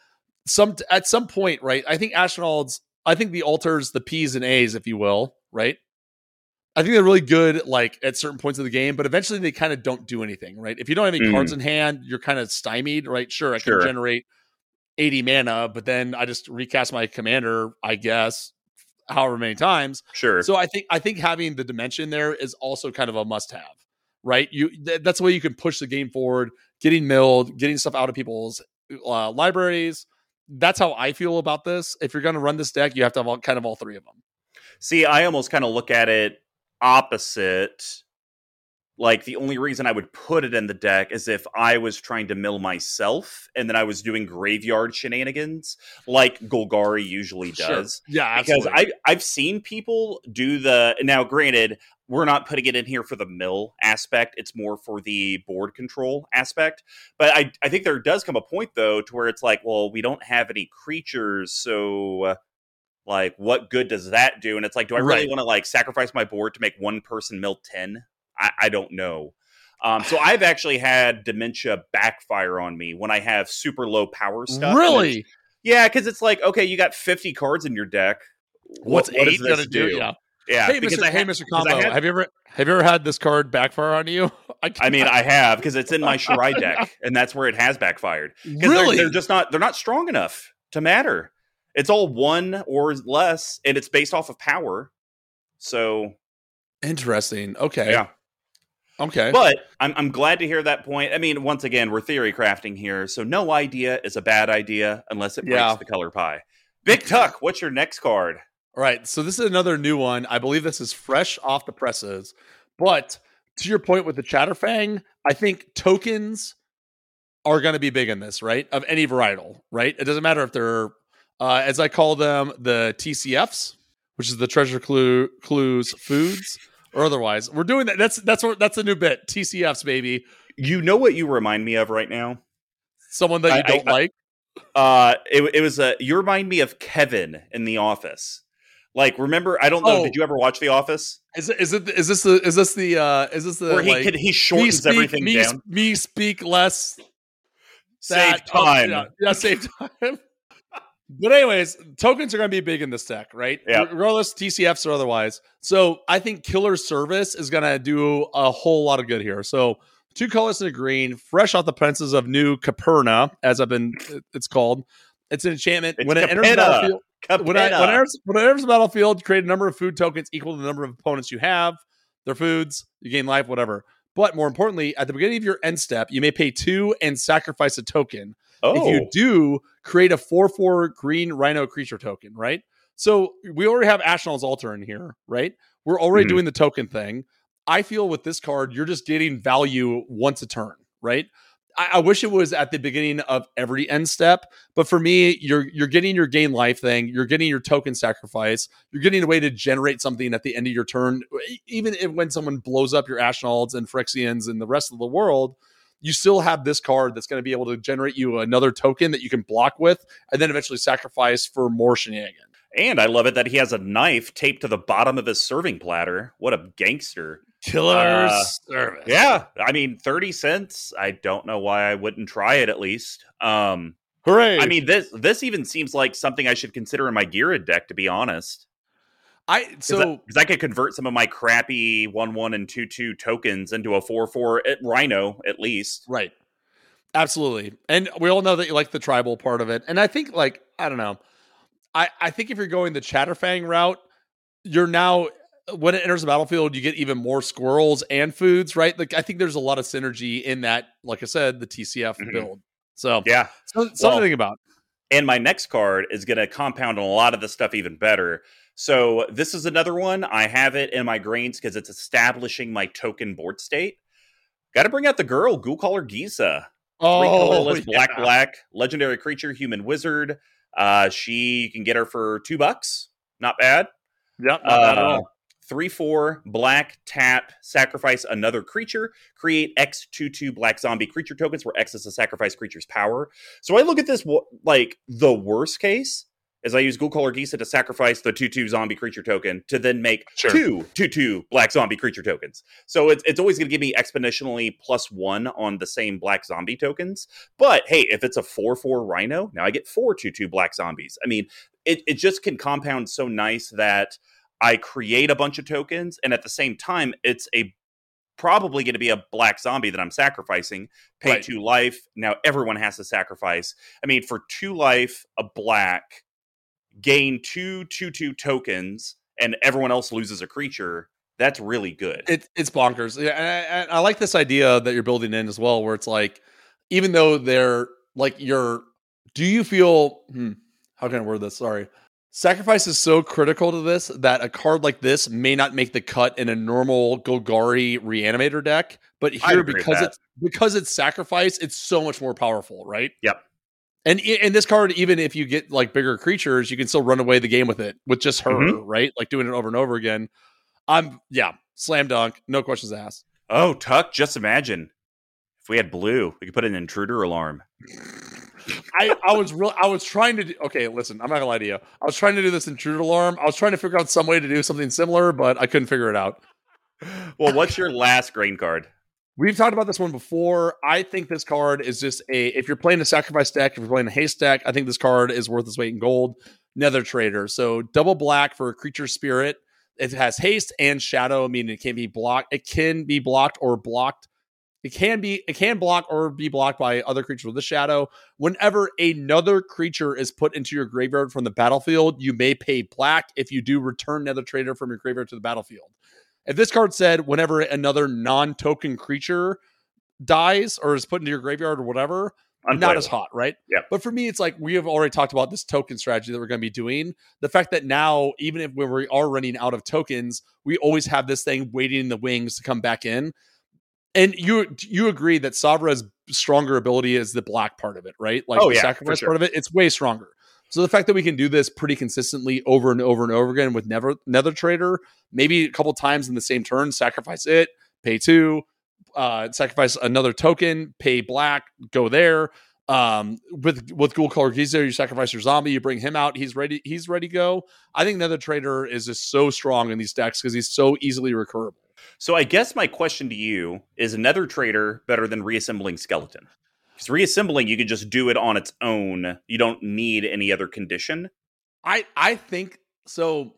some at some point, right? I think Ashnod's, I think the altars the P's and A's, if you will, right? I think they're really good, like at certain points of the game, but eventually they kind of don't do anything, right? If you don't have any mm. cards in hand, you're kind of stymied, right? Sure, I sure. can generate 80 mana, but then I just recast my commander, I guess, however many times. Sure. So I think I think having the dimension there is also kind of a must have, right? You th- that's the way you can push the game forward, getting milled, getting stuff out of people's uh, libraries. That's how I feel about this. If you're going to run this deck, you have to have all, kind of all three of them. See, I almost kind of look at it opposite like the only reason I would put it in the deck is if I was trying to mill myself and then I was doing graveyard shenanigans like Golgari usually does. Sure. Yeah, because I I've seen people do the now granted we're not putting it in here for the mill aspect it's more for the board control aspect but I, I think there does come a point though to where it's like well we don't have any creatures so like what good does that do and it's like do i really right. want to like sacrifice my board to make one person mill 10 I, I don't know. Um, so I've actually had dementia backfire on me when I have super low power stuff. Really? Yeah, because it's like, okay, you got 50 cards in your deck. What's what, eight gonna do? do? Yeah. Yeah, hey, Mr. hey, Mr. Combo, had, have you ever have you ever had this card backfire on you? I, I mean, I have because it's in my Shirai deck, and that's where it has backfired. Really, they're, they're, just not they're not strong enough to matter. It's all one or less, and it's based off of power. So Interesting. Okay. Yeah. Okay. But I'm I'm glad to hear that point. I mean, once again, we're theory crafting here, so no idea is a bad idea unless it breaks yeah. the color pie. Big Tuck, what's your next card? All right. So this is another new one. I believe this is fresh off the presses. But to your point with the Chatterfang, I think tokens are going to be big in this, right? Of any varietal, right? It doesn't matter if they're, uh, as I call them, the TCFs, which is the treasure clue clues foods or otherwise. We're doing that. That's that's what that's a new bit. TCFs, baby. You know what you remind me of right now? Someone that you I, don't I, like. Uh, it, it was a. You remind me of Kevin in The Office. Like, remember? I don't know. Oh. Did you ever watch The Office? Is it? Is it? Is this the? Is this the? uh Is this the? Where he like, could, he shortens speak, everything me, down. Me speak less. Save that, time. Oh, yeah, yeah, save time. But anyways, tokens are going to be big in this deck, right? Yeah. Regardless, TCFs or otherwise. So I think Killer Service is going to do a whole lot of good here. So two colors and a green, fresh off the fences of new Capenna, as I've been, it's called. It's an enchantment. It's when it enters the battlefield, when, I, when, it enters, when it enters the battlefield, create a number of food tokens equal to the number of opponents you have, their foods, you gain life, whatever. But more importantly, at the beginning of your end step, you may pay two and sacrifice a token. Oh. If you do, create a 4 4 green rhino creature token, right? So we already have Ashnod's Altar in here, right? We're already mm-hmm. doing the token thing. I feel with this card, you're just getting value once a turn, right? I, I, wish it was at the beginning of every end step, but for me, you're you're getting your gain life thing, you're getting your token sacrifice, you're getting a way to generate something at the end of your turn, even if when someone blows up your Ashnod's and Phyrexians and the rest of the world. You still have this card that's going to be able to generate you another token that you can block with, and then eventually sacrifice for more shenanigans. And I love it that he has a knife taped to the bottom of his serving platter. What a gangster. Killer uh, service. Yeah. I mean, 30 cents. I don't know why I wouldn't try it at least. Um Hooray. I mean, this this even seems like something I should consider in my Ghired deck, to be honest. I so because I, I, could convert some of my crappy one one and two two tokens into a four four at Rhino at least. Right. Absolutely. And we all know that you like the tribal part of it. And I think like, I don't know. I, I think if you're going the Chatterfang route, you're now when it enters the battlefield, you get even more squirrels and foods, right? Like I think there's a lot of synergy in that, like I said, the TCF mm-hmm. build. So yeah, so, something well, about. And my next card is going to compound on a lot of the stuff even better. So this is another one. I have it in my grains because it's establishing my token board state. Got to bring out the girl, Ghoulcaller Gisa. Oh, Three colorless, yeah. black, black, legendary creature, human wizard. Uh, she you can get her for two bucks. Not bad. Yep, not uh, bad at all. Three four black tap sacrifice another creature create X two two black zombie creature tokens where X is a sacrifice creature's power. So I look at this like the worst case is I use Ghoulcaller Gisa to sacrifice the 2 2 zombie creature token to then make sure. two 2 2 black zombie creature tokens. So it's, it's always going to give me exponentially plus one on the same black zombie tokens. But hey, if it's a 4 4 rhino, now I get four 2 2 black zombies. I mean, it, it just can compound so nice that I create a bunch of tokens, and at the same time, it's a probably going to be a black zombie that I'm sacrificing. Pay right. two life. Now everyone has to sacrifice. I mean, for two life, a black, gain two two two tokens, and everyone else loses a creature. That's really good. It, it's bonkers. Yeah, and I, I like this idea that you're building in as well, where it's like, even though they're like, you're. Do you feel? Hmm, how can I word this? Sorry. Sacrifice is so critical to this that a card like this may not make the cut in a normal Golgari reanimator deck, but here because it's because it's sacrifice, it's so much more powerful, right? Yep. And in this card, even if you get like bigger creatures, you can still run away the game with it with just her, mm-hmm. right? Like doing it over and over again. I'm yeah, slam dunk, no questions asked. Oh, Tuck, just imagine if we had blue, we could put an intruder alarm. I, I was real I was trying to do okay, listen, I'm not gonna lie to you. I was trying to do this intruder alarm. I was trying to figure out some way to do something similar, but I couldn't figure it out. Well, what's your last green card? We've talked about this one before. I think this card is just a if you're playing a sacrifice deck, if you're playing a haste deck, I think this card is worth its weight in gold. Nether Traitor. So double black for a creature spirit. It has haste and shadow, meaning it can be blocked. It can be blocked or blocked. It can be it can block or be blocked by other creatures with a shadow. Whenever another creature is put into your graveyard from the battlefield, you may pay black if you do return Nether Traitor from your graveyard to the battlefield. If this card said whenever another non-token creature dies or is put into your graveyard or whatever, not as hot, right? Yeah. But for me, it's like we have already talked about this token strategy that we're going to be doing. The fact that now, even if we are running out of tokens, we always have this thing waiting in the wings to come back in. And you you agree that Savra's stronger ability is the black part of it, right? Like oh, the yeah, sacrifice sure. part of it, it's way stronger. So the fact that we can do this pretty consistently over and over and over again with never Nether Traitor, maybe a couple times in the same turn, sacrifice it, pay two, uh, sacrifice another token, pay black, go there. Um, with with Ghoulcaller Gisa, you sacrifice your zombie, you bring him out, he's ready, he's ready to go. I think Nether Traitor is just so strong in these decks because he's so easily recurable. So I guess my question to you is Nether Traitor better than reassembling skeleton? Because reassembling, you can just do it on its own. You don't need any other condition. I I think so.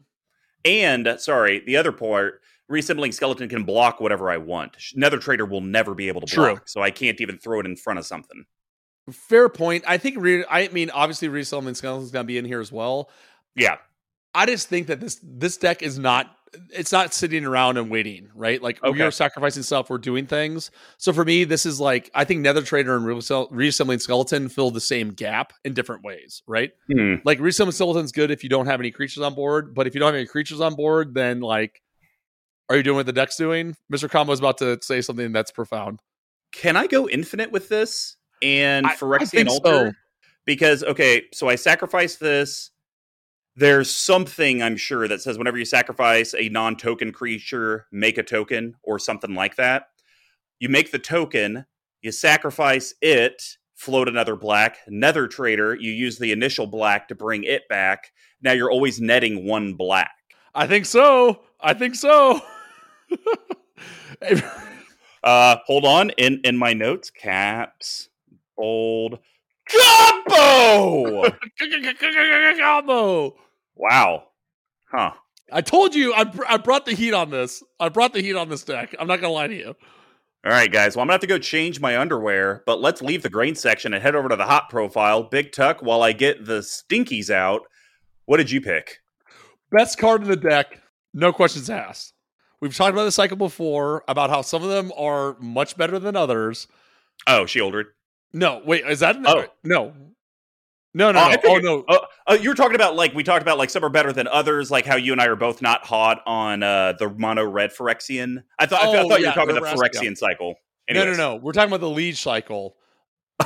And sorry, the other part, reassembling skeleton can block whatever I want. Nether Traitor will never be able to block, so I can't even throw it in front of something. Fair point. I think. Re- I mean, obviously, reassembling skeleton is going to be in here as well. Yeah, I just think that this this deck is not it's not sitting around and waiting, right? Like okay. we are sacrificing stuff, we're doing things. So for me, this is like I think Nether Traitor and reassembling skeleton fill the same gap in different ways, right? Mm. Like reassembling skeleton's good if you don't have any creatures on board, but if you don't have any creatures on board, then like, are you doing what the deck's doing? Mister Combo is about to say something that's profound. Can I go infinite with this and Phyrexian Altar? So. Because okay, so I sacrifice this there's something I'm sure that says whenever you sacrifice a non token creature, make a token or something like that. You make the token, you sacrifice it, float another black. Nether Traitor, you use the initial black to bring it back. Now you're always netting one black. I think so. I think so. uh, hold on. In in my notes, caps, bold, combo, combo. Wow. Huh. I told you I, I brought the heat on this. I brought the heat on this deck. I'm not going to lie to you. All right, guys. Well, I'm going to have to go change my underwear, but let's leave the grain section and head over to the hot profile. Big Tuck, while I get the stinkies out. What did you pick? Best card in the deck, no questions asked. We've talked about the cycle before about how some of them are much better than others. Oh, Sheoldred. No, wait, is that oh. no? No, no, uh, no. oh no. Uh, uh, you were talking about like we talked about like some are better than others, like how you and I are both not hot on uh, the mono red Phyrexian. I thought oh, I, thought yeah, you were talking about the Phyrexian cycle. Anyways. No, no, no. We're talking about the Liege cycle.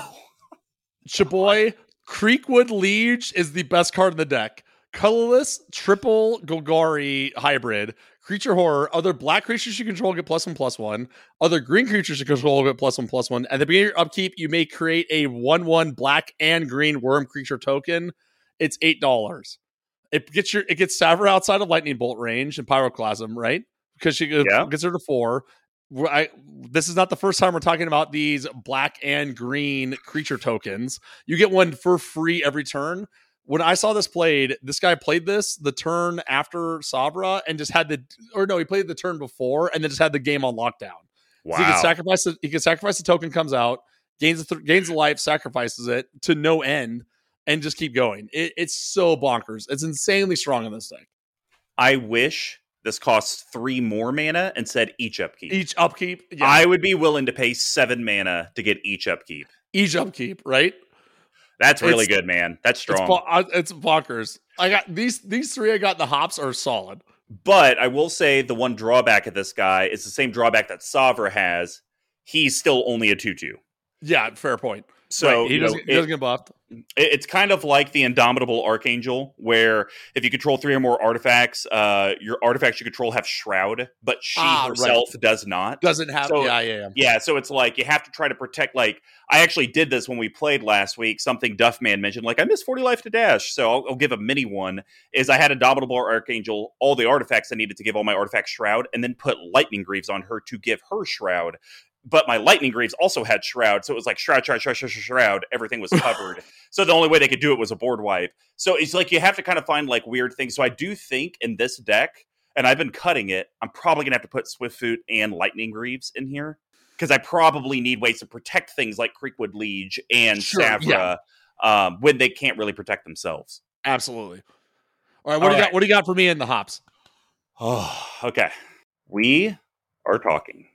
Chaboy, Creekwood Liege is the best card in the deck. Colorless triple Golgari hybrid creature horror. Other black creatures you control get plus one plus one. Other green creatures you control get plus one plus one. At the beginning of your upkeep, you may create a one one black and green worm creature token. It's eight dollars. It gets your it gets Savra outside of lightning bolt range and pyroclasm, right? Because she yeah. gets her to four. I, this is not the first time we're talking about these black and green creature tokens. You get one for free every turn when I saw this played, this guy played this the turn after Savra and just had the or no, he played the turn before and then just had the game on lockdown. Wow. So he can sacrifice the, He can sacrifice the token, comes out, gains th- gains a life, sacrifices it to no end, and just keep going. It, it's so bonkers. It's insanely strong in this deck. I wish this costs three more mana and said each upkeep. Each upkeep. Yeah. I would be willing to pay seven mana to get each upkeep. Each upkeep, right? That's really it's, good, man. That's strong. It's, it's bonkers. I got these these three. I got the hops are solid. But I will say the one drawback of this guy is the same drawback that Savra has. He's still only a two two. Yeah, fair point. So right. he, doesn't, know, he doesn't get buffed. It's kind of like the Indomitable Archangel, where if you control three or more artifacts, uh, your artifacts you control have Shroud, but she ah, herself right. does not. Doesn't have. So, yeah, yeah, yeah. Yeah. So it's like you have to try to protect. Like I actually did this when we played last week. Something Duffman mentioned, like I missed forty life to dash, so I'll, I'll give a mini one. Is I had Indomitable Archangel, all the artifacts I needed to give all my artifacts Shroud, and then put Lightning Greaves on her to give her Shroud but my lightning greaves also had shroud, so it was like shroud, shroud, shroud, shroud, shroud. Everything was covered. so the only way they could do it was a board wipe. So it's like you have to kind of find like weird things. So I do think in this deck, and I've been cutting it, I'm probably gonna have to put Swiftfoot and lightning greaves in here because I probably need ways to protect things like Creekwood Liege and sure, Savra yeah. um, when they can't really protect themselves. Absolutely. All right, what All do you right. got? What do you got for me in the hops? Oh, okay. We are talking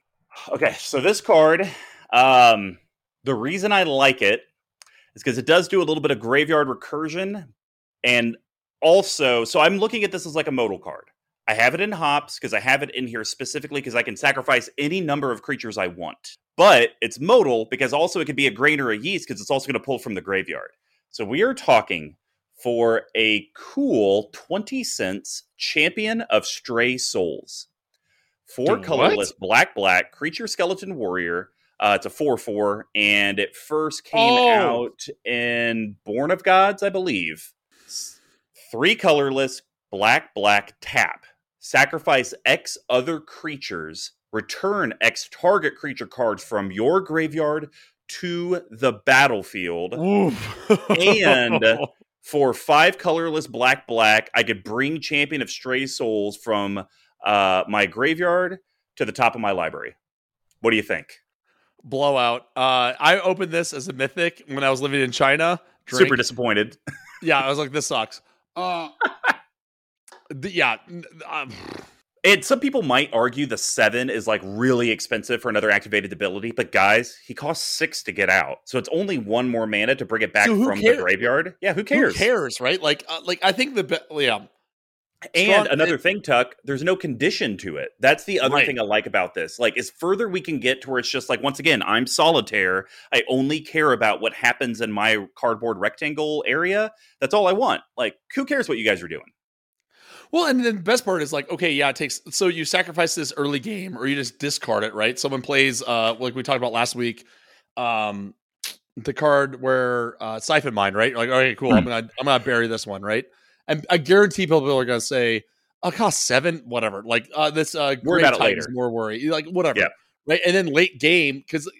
Okay, so this card, um, the reason I like it is because it does do a little bit of graveyard recursion, and also, so I'm looking at this as like a modal card. I have it in hops because I have it in here specifically because I can sacrifice any number of creatures I want. But it's modal because also it could be a grain or a yeast because it's also going to pull from the graveyard. So we are talking for a cool 20 cents champion of stray souls. Four colorless, black, black creature skeleton warrior. Uh, it's a four four, and it first came oh. out in Born of Gods, I believe. Three colorless, black, black tap. Sacrifice X other creatures. Return X target creature cards from your graveyard to the battlefield. and for five colorless black black, I could bring Champion of Stray Souls from uh, my graveyard to the top of my library. What do you think? Blowout. Uh, I opened this as a mythic when I was living in China. Drink. Super disappointed. yeah, I was like, this sucks. Uh, yeah. Um, and some people might argue the seven is like really expensive for another activated ability, but guys, he costs six to get out, so it's only one more mana to bring it back so from cares? the graveyard. Yeah, who cares? Who cares, right? Like, uh, like I think the be- yeah. And Strong, another thing, Tuck, there's no condition to it. That's the other right. thing I like about this. Like, as further we can get to where it's just like, once again, I'm solitaire. I only care about what happens in my cardboard rectangle area. That's all I want. Like, who cares what you guys are doing? Well, and the best part is like, okay, yeah, it takes so you sacrifice this early game or you just discard it, right? Someone plays uh like we talked about last week, um the card where uh Syphon Mind, right? You're Like, okay, cool, I'm gonna I'm gonna bury this one, right? And I guarantee people are gonna say, I'll cost seven, whatever. Like uh this uh worry about it later. more worry. Like whatever. Yeah. Right. And then late game, because uh,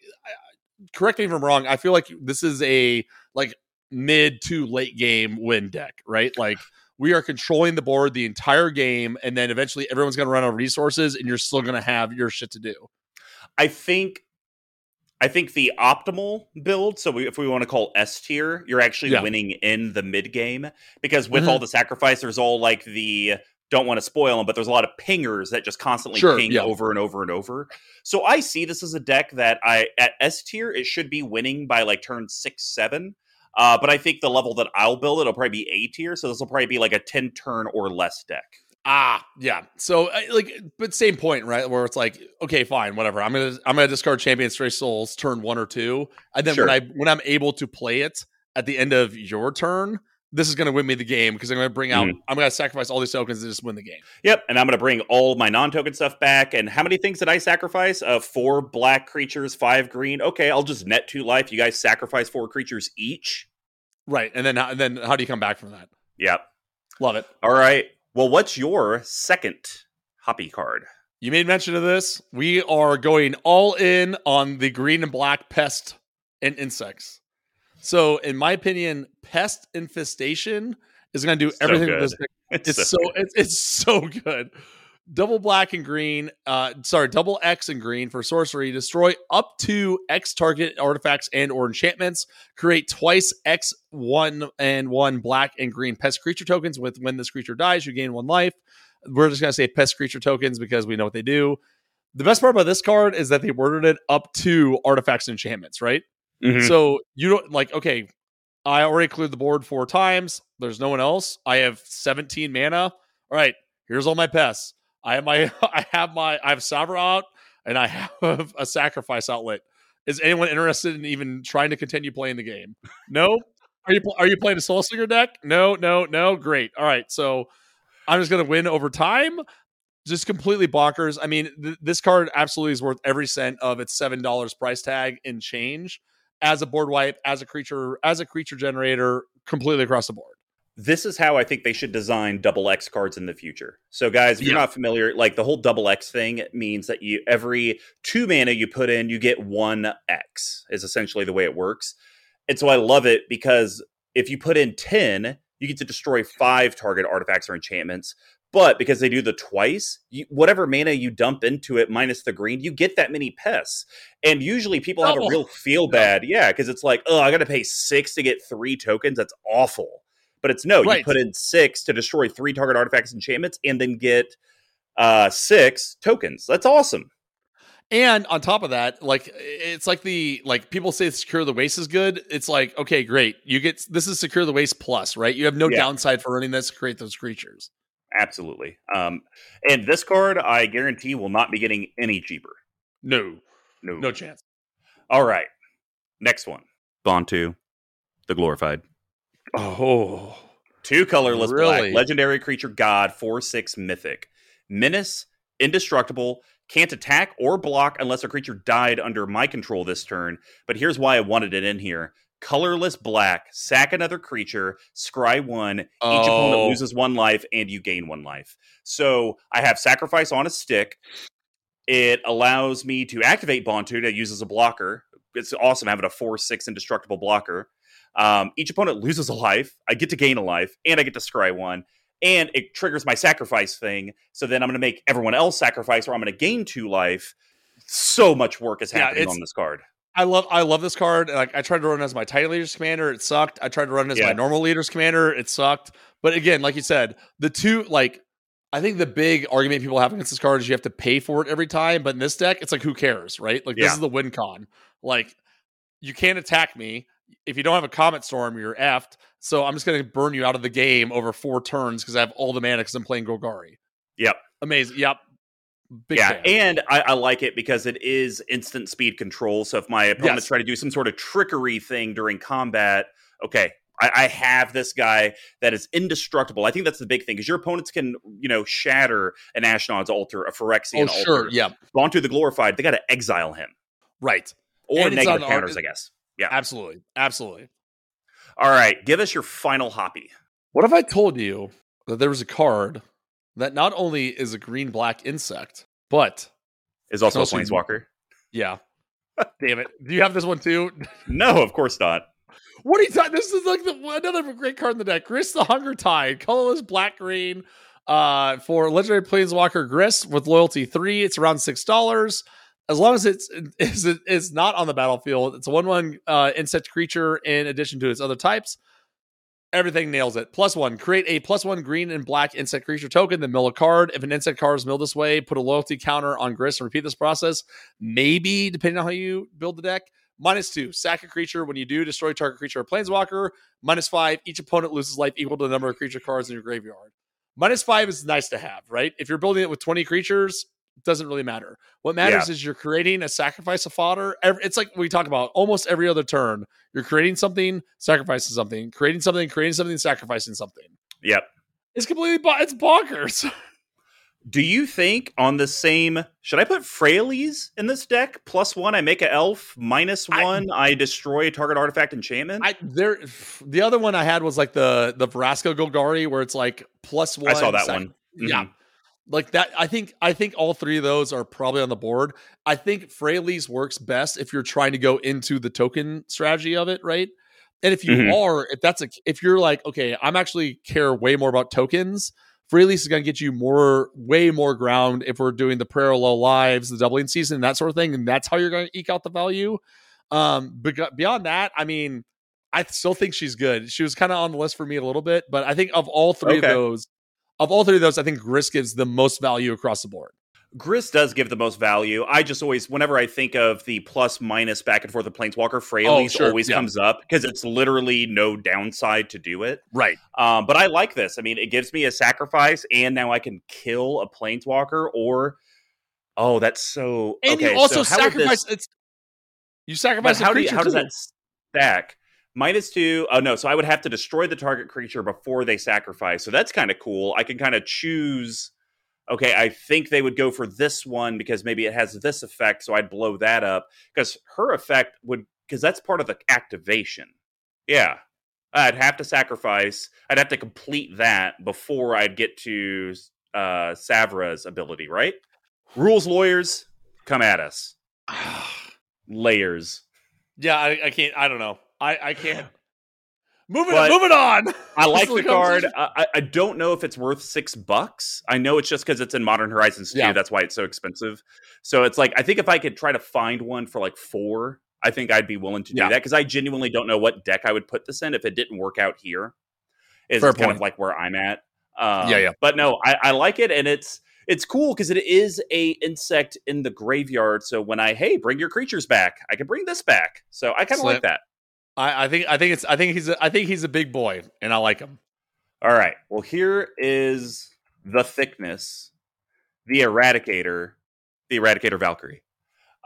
correct me if I'm wrong, I feel like this is a like mid to late game win deck, right? Like we are controlling the board the entire game, and then eventually everyone's going to run out of resources, and you're still going to have your shit to do. I think, I think the optimal build. So we, if we want to call S tier, you're actually yeah. winning in the mid game because with mm-hmm. all the sacrifice, there's all like the don't want to spoil them, but there's a lot of pingers that just constantly sure, ping yeah. over and over and over. So I see this as a deck that I at S tier it should be winning by like turn six seven. Uh, but I think the level that I'll build it'll probably be A tier, so this will probably be like a ten turn or less deck. Ah, yeah. So like, but same point, right? Where it's like, okay, fine, whatever. I'm gonna I'm gonna discard Champion Stray Souls turn one or two, and then sure. when I when I'm able to play it at the end of your turn, this is going to win me the game because I'm going to bring out, mm-hmm. I'm going to sacrifice all these tokens and just win the game. Yep. And I'm going to bring all my non token stuff back. And how many things did I sacrifice? Uh, four black creatures, five green. Okay. I'll just net two life. You guys sacrifice four creatures each. Right. And then, and then how do you come back from that? Yep. Love it. All right. Well, what's your second hoppy card? You made mention of this. We are going all in on the green and black pest and insects. So, in my opinion, pest infestation is going to do so everything. It's, it's so, so it's, it's so good double black and green, uh, sorry, double X and green for sorcery. Destroy up to X target artifacts and or enchantments. Create twice X one and one black and green pest creature tokens. With when this creature dies, you gain one life. We're just gonna say pest creature tokens because we know what they do. The best part about this card is that they worded it up to artifacts and enchantments, right? Mm-hmm. So you don't like, okay, I already cleared the board four times. There's no one else. I have 17 mana. All right, here's all my pests. I have my I have my I have Savra out and I have a sacrifice outlet. Is anyone interested in even trying to continue playing the game? No. Are you are you playing a Soul Slinger deck? No, no, no. Great. All right. So I'm just to win over time. Just completely bonkers. I mean, th- this card absolutely is worth every cent of its seven dollars price tag in change as a board wipe, as a creature, as a creature generator, completely across the board this is how I think they should design double X cards in the future. So, guys, if you're not familiar, like the whole double X thing means that you every two mana you put in, you get one X, is essentially the way it works. And so I love it because if you put in 10, you get to destroy five target artifacts or enchantments. But because they do the twice, you, whatever mana you dump into it minus the green, you get that many pests. And usually people have a real feel bad. Yeah, because it's like, oh, I got to pay six to get three tokens. That's awful. But it's no, right. you put in six to destroy three target artifacts and enchantments and then get uh six tokens. That's awesome. And on top of that, like it's like the like people say secure the waste is good. It's like, okay, great. You get this is secure the waste plus, right? You have no yeah. downside for running this to create those creatures. Absolutely. Um and this card I guarantee will not be getting any cheaper. No. No. No chance. All right. Next one. Bontu, the glorified. Oh. Two colorless really? black. Legendary creature god, 4 6 mythic. Menace, indestructible, can't attack or block unless a creature died under my control this turn. But here's why I wanted it in here. Colorless black, sack another creature, scry one, each oh. opponent loses one life, and you gain one life. So I have sacrifice on a stick. It allows me to activate Bontu that uses a blocker, it's awesome having a four six indestructible blocker. Um, each opponent loses a life. I get to gain a life, and I get to scry one, and it triggers my sacrifice thing. So then I'm going to make everyone else sacrifice, or I'm going to gain two life. So much work is happening yeah, on this card. I love I love this card. Like I tried to run as my Titan Leaders commander, it sucked. I tried to run as yeah. my normal leaders commander, it sucked. But again, like you said, the two like I think the big argument people have against this card is you have to pay for it every time. But in this deck, it's like who cares, right? Like this is the win con. Like you can't attack me if you don't have a comet storm. You're effed. So I'm just going to burn you out of the game over four turns because I have all the mana because I'm playing Golgari. Yep, amazing. Yep. Big yeah, fan. and I, I, like it because it is instant speed control. So if my opponents yes. try to do some sort of trickery thing during combat, okay, I, I, have this guy that is indestructible. I think that's the big thing because your opponents can, you know, shatter an Ashnod's altar, a Phyrexian oh, sure, yeah. Bontu the glorified, they got to exile him, right? Or and negative counters, I guess. Yeah, absolutely, absolutely. All right, give us your final hoppy. What if I told you that there was a card that not only is a green black insect, but is also a planeswalker? Yeah. Damn it! Do you have this one too? no, of course not. What are you talking? This is like the, another great card in the deck. Grist the Hunger Tide, colorless black green. Uh, for legendary planeswalker Grist with loyalty three, it's around six dollars. As long as it's it's not on the battlefield, it's a one one uh, insect creature in addition to its other types. Everything nails it. Plus one. Create a plus one green and black insect creature token, then mill a card. If an insect card is milled this way, put a loyalty counter on Grist and repeat this process. Maybe, depending on how you build the deck, Minus two, sack a creature. When you do, destroy target creature or planeswalker. Minus five, each opponent loses life equal to the number of creature cards in your graveyard. Minus five is nice to have, right? If you're building it with 20 creatures, doesn't really matter. What matters yeah. is you're creating a sacrifice of fodder. It's like we talk about almost every other turn. You're creating something, sacrificing something, creating something, creating something, sacrificing something. Yep. It's completely, it's bonkers. Do you think on the same should I put Freyalise in this deck? Plus one, I make an elf. Minus one, I, I destroy a target artifact enchantment. I there the other one I had was like the the Vraska Golgari, where it's like plus one. I saw that one. Mm-hmm. Yeah. Like that, I think I think all three of those are probably on the board. I think Freyalise works best if you're trying to go into the token strategy of it, right? And if you mm-hmm. are, if that's a if you're like, okay, I'm actually care way more about tokens Freyalise is going to get you more, way more ground if we're doing the parallel lives, the doubling season, that sort of thing, and that's how you're going to eke out the value. Um, but beyond that, I mean, I still think she's good. She was kind of on the list for me a little bit, but I think of all three okay. of those, of all three of those, I think Grist gives the most value across the board. Grist does give the most value. I just always, whenever I think of the plus minus back and forth of Planeswalker, Freyalise oh, sure. always yeah. comes up because it's literally no downside to do it. Right. Um, but I like this. I mean, it gives me a sacrifice, and now I can kill a Planeswalker or. Oh, that's so. And okay, you also so sacrifice. This, it's you sacrifice. How, do you, how does that stack? Minus two. Oh no! So I would have to destroy the target creature before they sacrifice. So that's kind of cool. I can kind of choose okay, I think they would go for this one because maybe it has this effect, so I'd blow that up because her effect would because that's part of the activation. Yeah, I'd have to sacrifice. I'd have to complete that before I'd get to uh, Savra's ability. Right? Rules lawyers, come at us. Layers. Yeah, I, I can't. I don't know. I I can't. Moving, but moving on. I like the card. I, I, don't know if it's worth six bucks. I know it's just because it's in Modern Horizons 2. Yeah. That's why it's so expensive. So it's like, I think if I could try to find one for like four, I think I'd be willing to do yeah. that because I genuinely don't know what deck I would put this in if it didn't work out here. Is Fair kind point. of like where I'm at. Um, yeah, yeah. But no, I, I like it, and it's it's cool because it is a insect in the graveyard. So when I hey, bring your creatures back, I can bring this back. So I kind of like that. I, I, think I think it's I think he's a, I think he's a big boy, and I like him. All right. Well, here is the thickness, the Eradicator, the Eradicator Valkyrie.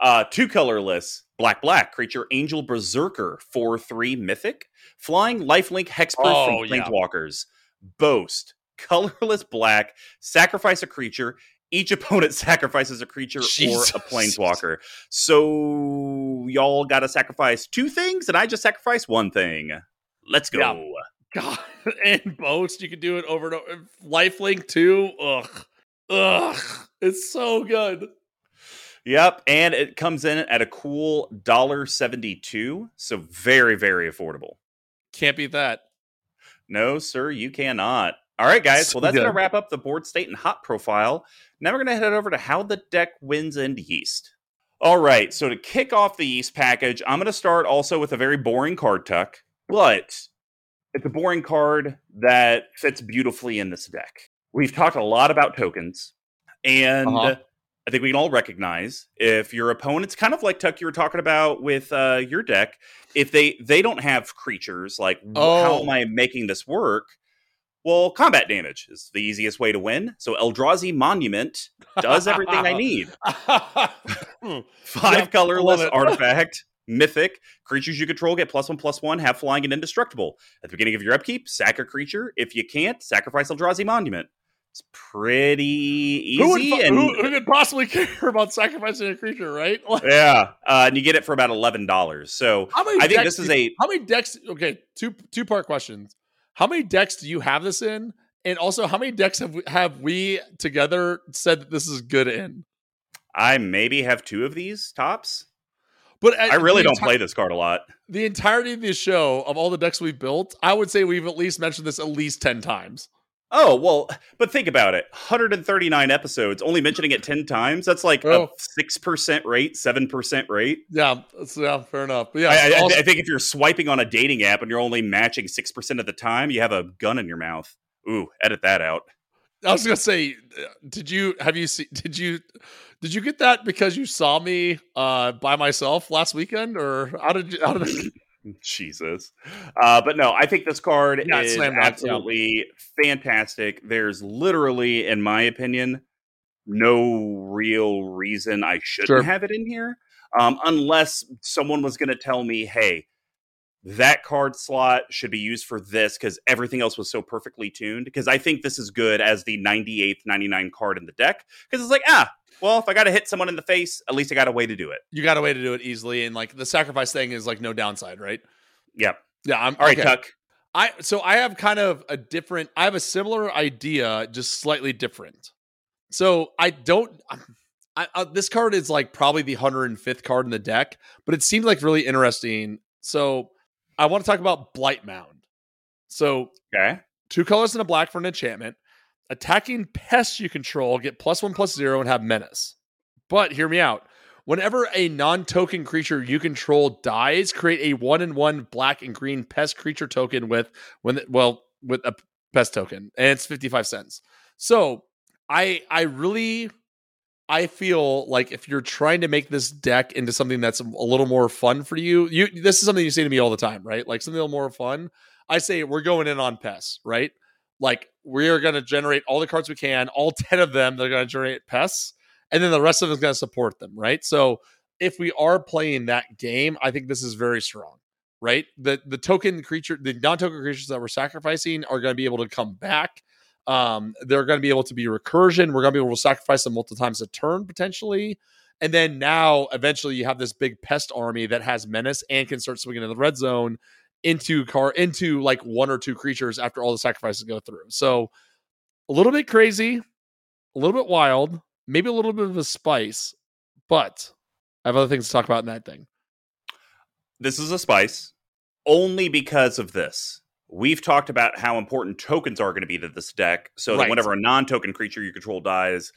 Uh, two colorless, black black creature, Angel Berserker, four three mythic, flying lifelink hexproof oh, from Planeswalkers. Yeah. Boast, colorless black, sacrifice a creature, each opponent sacrifices a creature Jesus. or a planeswalker. So y'all got to sacrifice two things, and I just sacrifice one thing. Let's go. Yeah. God, and boast you can do it over and over. Lifelink too. Ugh, ugh, it's so good. Yep, and it comes in at a cool dollar seventy two, so very very affordable. Can't beat that. No, sir, you cannot. All right, guys. Well, that's going to wrap up the board state and hot profile. Now we're going to head over to how the deck wins in yeast. All right, so to kick off the yeast package, I'm going to start also with a very boring card tuck, but it's a boring card that fits beautifully in this deck. We've talked a lot about tokens, and uh-huh. I think we can all recognize if your opponent's kind of like Tuck you were talking about with uh, your deck, if they they don't have creatures, like oh. how am I making this work? Well, combat damage is the easiest way to win. So Eldrazi Monument does everything I need. Five yep, colorless artifact, mythic. Creatures you control get plus one plus one, have flying and indestructible. At the beginning of your upkeep, sack a creature. If you can't, sacrifice Eldrazi Monument. It's pretty easy. Who, would, and, who, who could possibly care about sacrificing a creature, right? yeah, uh, and you get it for about eleven dollars. So I think this is a how many decks? Okay, two two part questions. How many decks do you have this in? And also, how many decks have we, have we together said that this is good in? I maybe have two of these tops. But I really don't enti- play this card a lot. The entirety of the show, of all the decks we've built, I would say we've at least mentioned this at least 10 times. Oh, well, but think about it 139 episodes, only mentioning it 10 times. That's like oh. a 6% rate, 7% rate. Yeah, yeah, fair enough. But yeah, I, also- I, think if you're swiping on a dating app and you're only matching 6% of the time, you have a gun in your mouth. Ooh, edit that out. I was gonna say, did you have you see? Did you did you get that because you saw me uh, by myself last weekend, or how did you? How did Jesus. Uh, but no, I think this card yeah, is absolutely yeah. fantastic. There's literally, in my opinion, no real reason I shouldn't sure. have it in here. Um, unless someone was going to tell me, hey, that card slot should be used for this because everything else was so perfectly tuned. Because I think this is good as the 98th, 99 card in the deck. Because it's like, ah, well, if I got to hit someone in the face, at least I got a way to do it. You got a way to do it easily, and like the sacrifice thing is like no downside, right? Yep. Yeah. I'm all right, okay. Tuck. I so I have kind of a different. I have a similar idea, just slightly different. So I don't. Um, I, I, this card is like probably the 105th card in the deck, but it seems like really interesting. So I want to talk about Blight Mound. So okay, two colors and a black for an enchantment. Attacking pests you control get plus one plus zero and have menace. But hear me out. Whenever a non token creature you control dies, create a one and one black and green pest creature token with when well with a pest token, and it's fifty five cents. So I I really I feel like if you're trying to make this deck into something that's a little more fun for you, you this is something you say to me all the time, right? Like something a little more fun. I say we're going in on pests, right? Like we are going to generate all the cards we can, all 10 of them, they're going to generate pests, and then the rest of them is going to support them, right? So if we are playing that game, I think this is very strong, right? The the token creature, the non-token creatures that we're sacrificing are going to be able to come back. Um, they're going to be able to be recursion. We're going to be able to sacrifice them multiple times a turn potentially. And then now, eventually, you have this big pest army that has menace and can start swinging in the red zone into car into like one or two creatures after all the sacrifices go through. So a little bit crazy, a little bit wild, maybe a little bit of a spice, but I have other things to talk about in that thing. This is a spice only because of this. We've talked about how important tokens are going to be to this deck. So right. that whenever a non-token creature you control dies,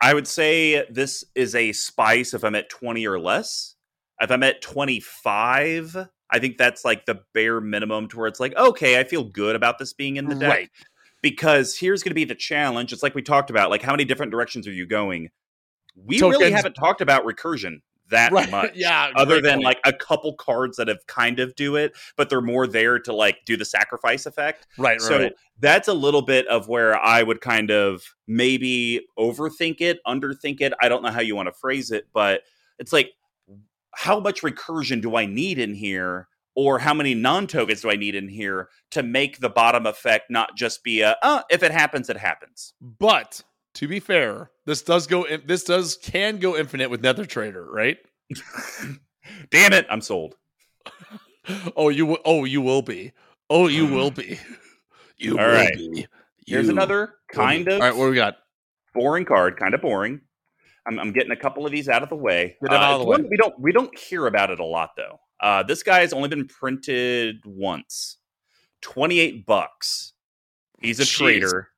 I would say this is a spice if I'm at 20 or less. If I'm at 25, I think that's like the bare minimum to where it's like, okay, I feel good about this being in the deck. Right. Because here's going to be the challenge. It's like we talked about, like how many different directions are you going? We Tokens. really haven't talked about recursion that right. much. yeah. Other than point. like a couple cards that have kind of do it, but they're more there to like do the sacrifice effect. Right. So right. that's a little bit of where I would kind of maybe overthink it, underthink it. I don't know how you want to phrase it, but it's like how much recursion do I need in here? Or how many non tokens do I need in here to make the bottom effect not just be a, uh, if it happens, it happens. But to be fair, this does go, this does, can go infinite with Nether Traitor, right? Damn it, I'm sold. oh, you will, oh, you will be. Oh, you will be. You All will right. be. You Here's another kind of. All right, what we got? Boring card, kind of boring. I'm, I'm, getting a couple of these out of the way. Get them uh, out of the way. We don't we don't hear about it a lot though. Uh, this guy has only been printed once. Twenty eight bucks. He's a Jeez. trader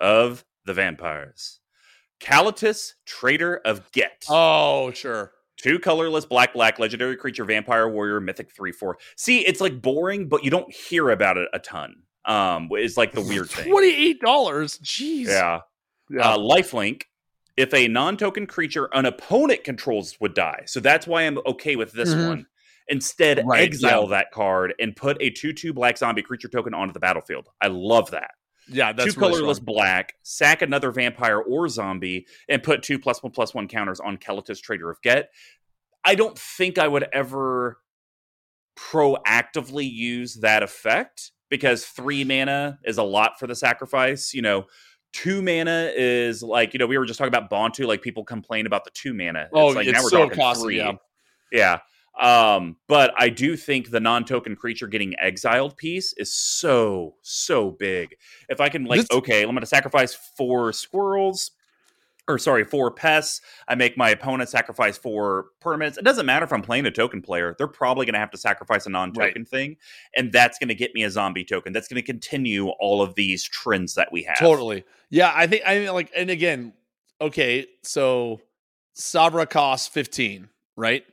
of the vampires. Kalitas, Traitor of Ghet. Oh, sure. Two colorless black black legendary creature vampire warrior mythic three four. See, it's like boring, but you don't hear about it a ton. Um, is like the weird thing. Twenty eight dollars. Jeez. Yeah. Yeah. Uh, lifelink. If a non-token creature an opponent controls would die, so that's why I'm okay with this mm-hmm. one. Instead, right, exile yeah. that card and put a two-two black zombie creature token onto the battlefield. I love that. Yeah, that's two really colorless strong. black. Sack another vampire or zombie and put two plus one plus one counters on Kalitas Traitor of Ghet. I don't think I would ever proactively use that effect because three mana is a lot for the sacrifice. You know, two mana is like you know we were just talking about Bontu. Like people complain about the two mana. Oh, it's like it's now we're so talking costly. Three. Yeah. yeah. Um, but I do think the non-token creature getting exiled piece is so so big. If I can like, this- okay, I'm going to sacrifice four squirrels, or sorry, four pests. I make my opponent sacrifice four permanents. It doesn't matter if I'm playing a token player; they're probably going to have to sacrifice a non-token right. thing, and that's going to get me a zombie token. That's going to continue all of these trends that we have. Totally, yeah. I think I mean like, and again, okay, so Savra costs fifteen, right?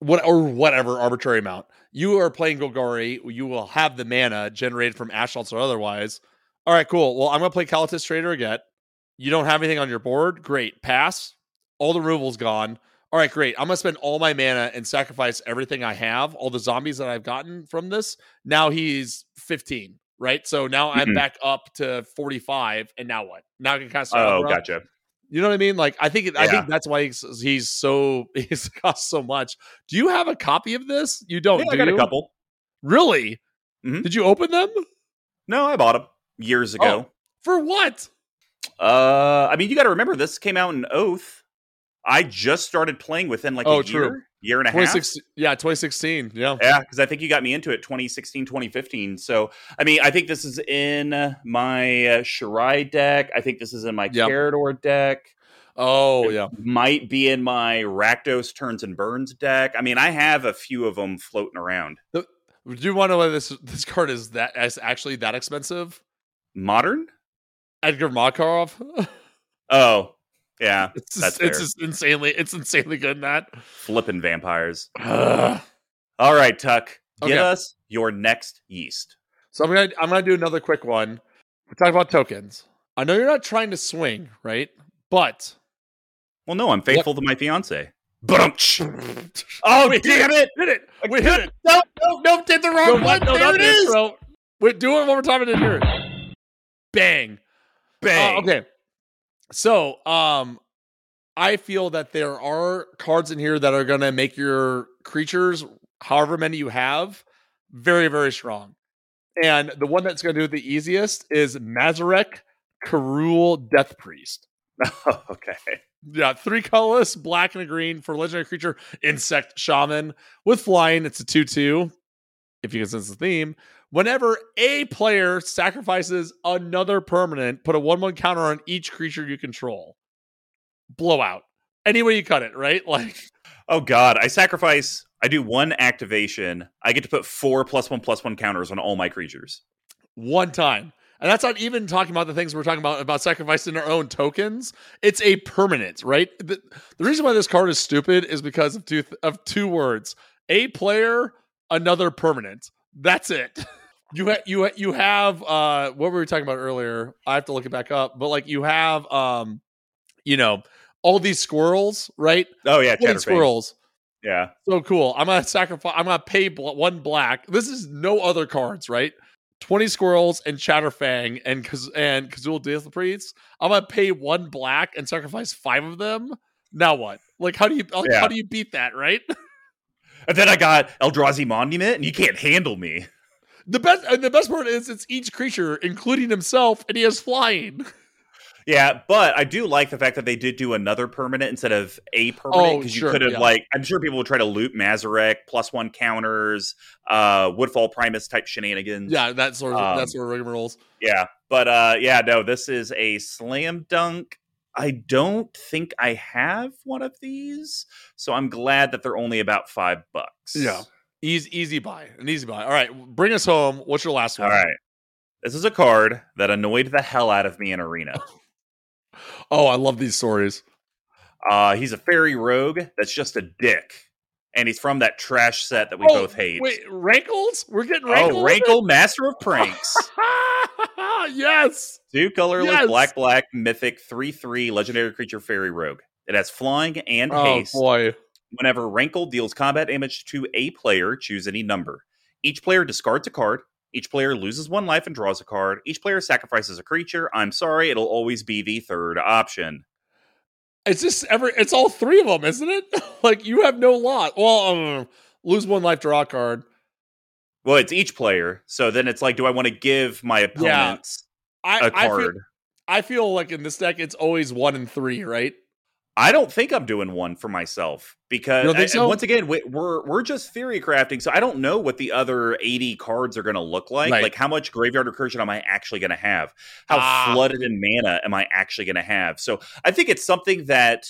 what or whatever arbitrary amount. You are playing Golgari, you will have the mana generated from Ashlands or otherwise. All right, cool. Well, I'm gonna play Kalitas Traitor again. You don't have anything on your board. Great. Pass. All the removal's gone. All right, great. I'm gonna spend all my mana and sacrifice everything I have, all the zombies that I've gotten from this. Now he's 15, right? So now mm-hmm. I'm back up to 45, and now what? Now I can cast. Oh, gotcha. You know what I mean? Like I think yeah. I think that's why he's, he's so he's cost so much. Do you have a copy of this? You don't. Yeah, do I got you? a couple. Really? Mm-hmm. Did you open them? No, I bought them years ago. Oh, for what? Uh, I mean, you got to remember this came out in Oath. I just started playing within like oh, a true. year, year and a half. Yeah, 2016. Yeah. Yeah, because I think you got me into it 2016, 2015. So, I mean, I think this is in my uh, Shirai deck. I think this is in my yep. Karador deck. Oh, it yeah. Might be in my Rakdos Turns and Burns deck. I mean, I have a few of them floating around. The, do you want to know why this this card is that is actually that expensive? Modern? Edgar Markov. oh, yeah, it's just, it's just insanely it's insanely good in that. Flipping vampires. All right, Tuck. Give okay. us your next yeast. So I'm gonna I'm gonna do another quick one. We're talking about tokens. I know you're not trying to swing, right? But well, no, I'm faithful what? to my fiance. But oh we damn it! Hit it! We hit it! No, no, no! Did the wrong no, one. No, there it is. Intro. Wait, do it one more time. I didn't hear it. Bang, bang. Uh, okay, so, um, I feel that there are cards in here that are going to make your creatures, however many you have, very, very strong. And the one that's going to do it the easiest is Mazirek Kraul Death Priest. Okay. Yeah, three colorless, black and a green for legendary creature, insect shaman with flying. It's a 2 2, if you can sense the theme. Whenever a player sacrifices another permanent, put a 1 1 counter on each creature you control. Blowout. Any way you cut it, right? Like, oh god, I sacrifice. I do one activation. I get to put four plus one plus one counters on all my creatures. One time. And that's not even talking about the things we're talking about about sacrificing our own tokens. It's a permanent, right? The, the reason why this card is stupid is because of two of two words: a player, another permanent. That's it. You ha- you ha- you have uh what were we talking about earlier? I have to look it back up, but like you have um you know all these squirrels, right? Oh yeah, squirrels. Yeah. So cool. I'm gonna sacrifice. I'm gonna pay bl- one black. This is no other cards, right? 20 squirrels and Chatterfang and Kaz- and Kazul Death Priest. I'm gonna pay one black and sacrifice five of them. Now what? Like how do you like, yeah. how do you beat that, right? And then I got Eldrazi Monument, and you can't handle me. The best and the best part is it's each creature, including himself, and he has flying. Yeah, but I do like the fact that they did do another permanent instead of a permanent because oh, sure, you could have yeah. like I'm sure people would try to loot Mazirek plus one counters, uh, Woodfall Primus type shenanigans. Yeah, that sort of um, that sort of rigmaroles. Yeah, but uh, yeah, no, this is a slam dunk. I don't think I have one of these, so I'm glad that they're only about five bucks. Yeah, easy, easy buy, an easy buy. All right, bring us home. What's your last one? All right, this is a card that annoyed the hell out of me in Arena. oh, I love these stories. Uh, he's a fairy rogue that's just a dick. And he's from that trash set that we oh, both hate. Wait, Rankles? We're getting Rankle. Oh, Rankle, Master of Pranks. yes. Two colorless, yes. black, black, mythic, 3 3 legendary creature fairy rogue. It has flying and oh, haste. boy. Whenever Rankle deals combat damage to a player, choose any number. Each player discards a card. Each player loses one life and draws a card. Each player sacrifices a creature. I'm sorry, it'll always be the third option. It's just every. It's all three of them, isn't it? like you have no lot. Well, um, lose one life, draw a card. Well, it's each player. So then it's like, do I want to give my opponents yeah. I, a card? I feel, I feel like in this deck, it's always one and three, right? I don't think I'm doing one for myself because I, so? once again we, are we're just theory crafting, so I don't know what the other 80 cards are going to look like. Right. Like how much graveyard recursion am I actually going to have? How ah. flooded in mana am I actually going to have? So I think it's something that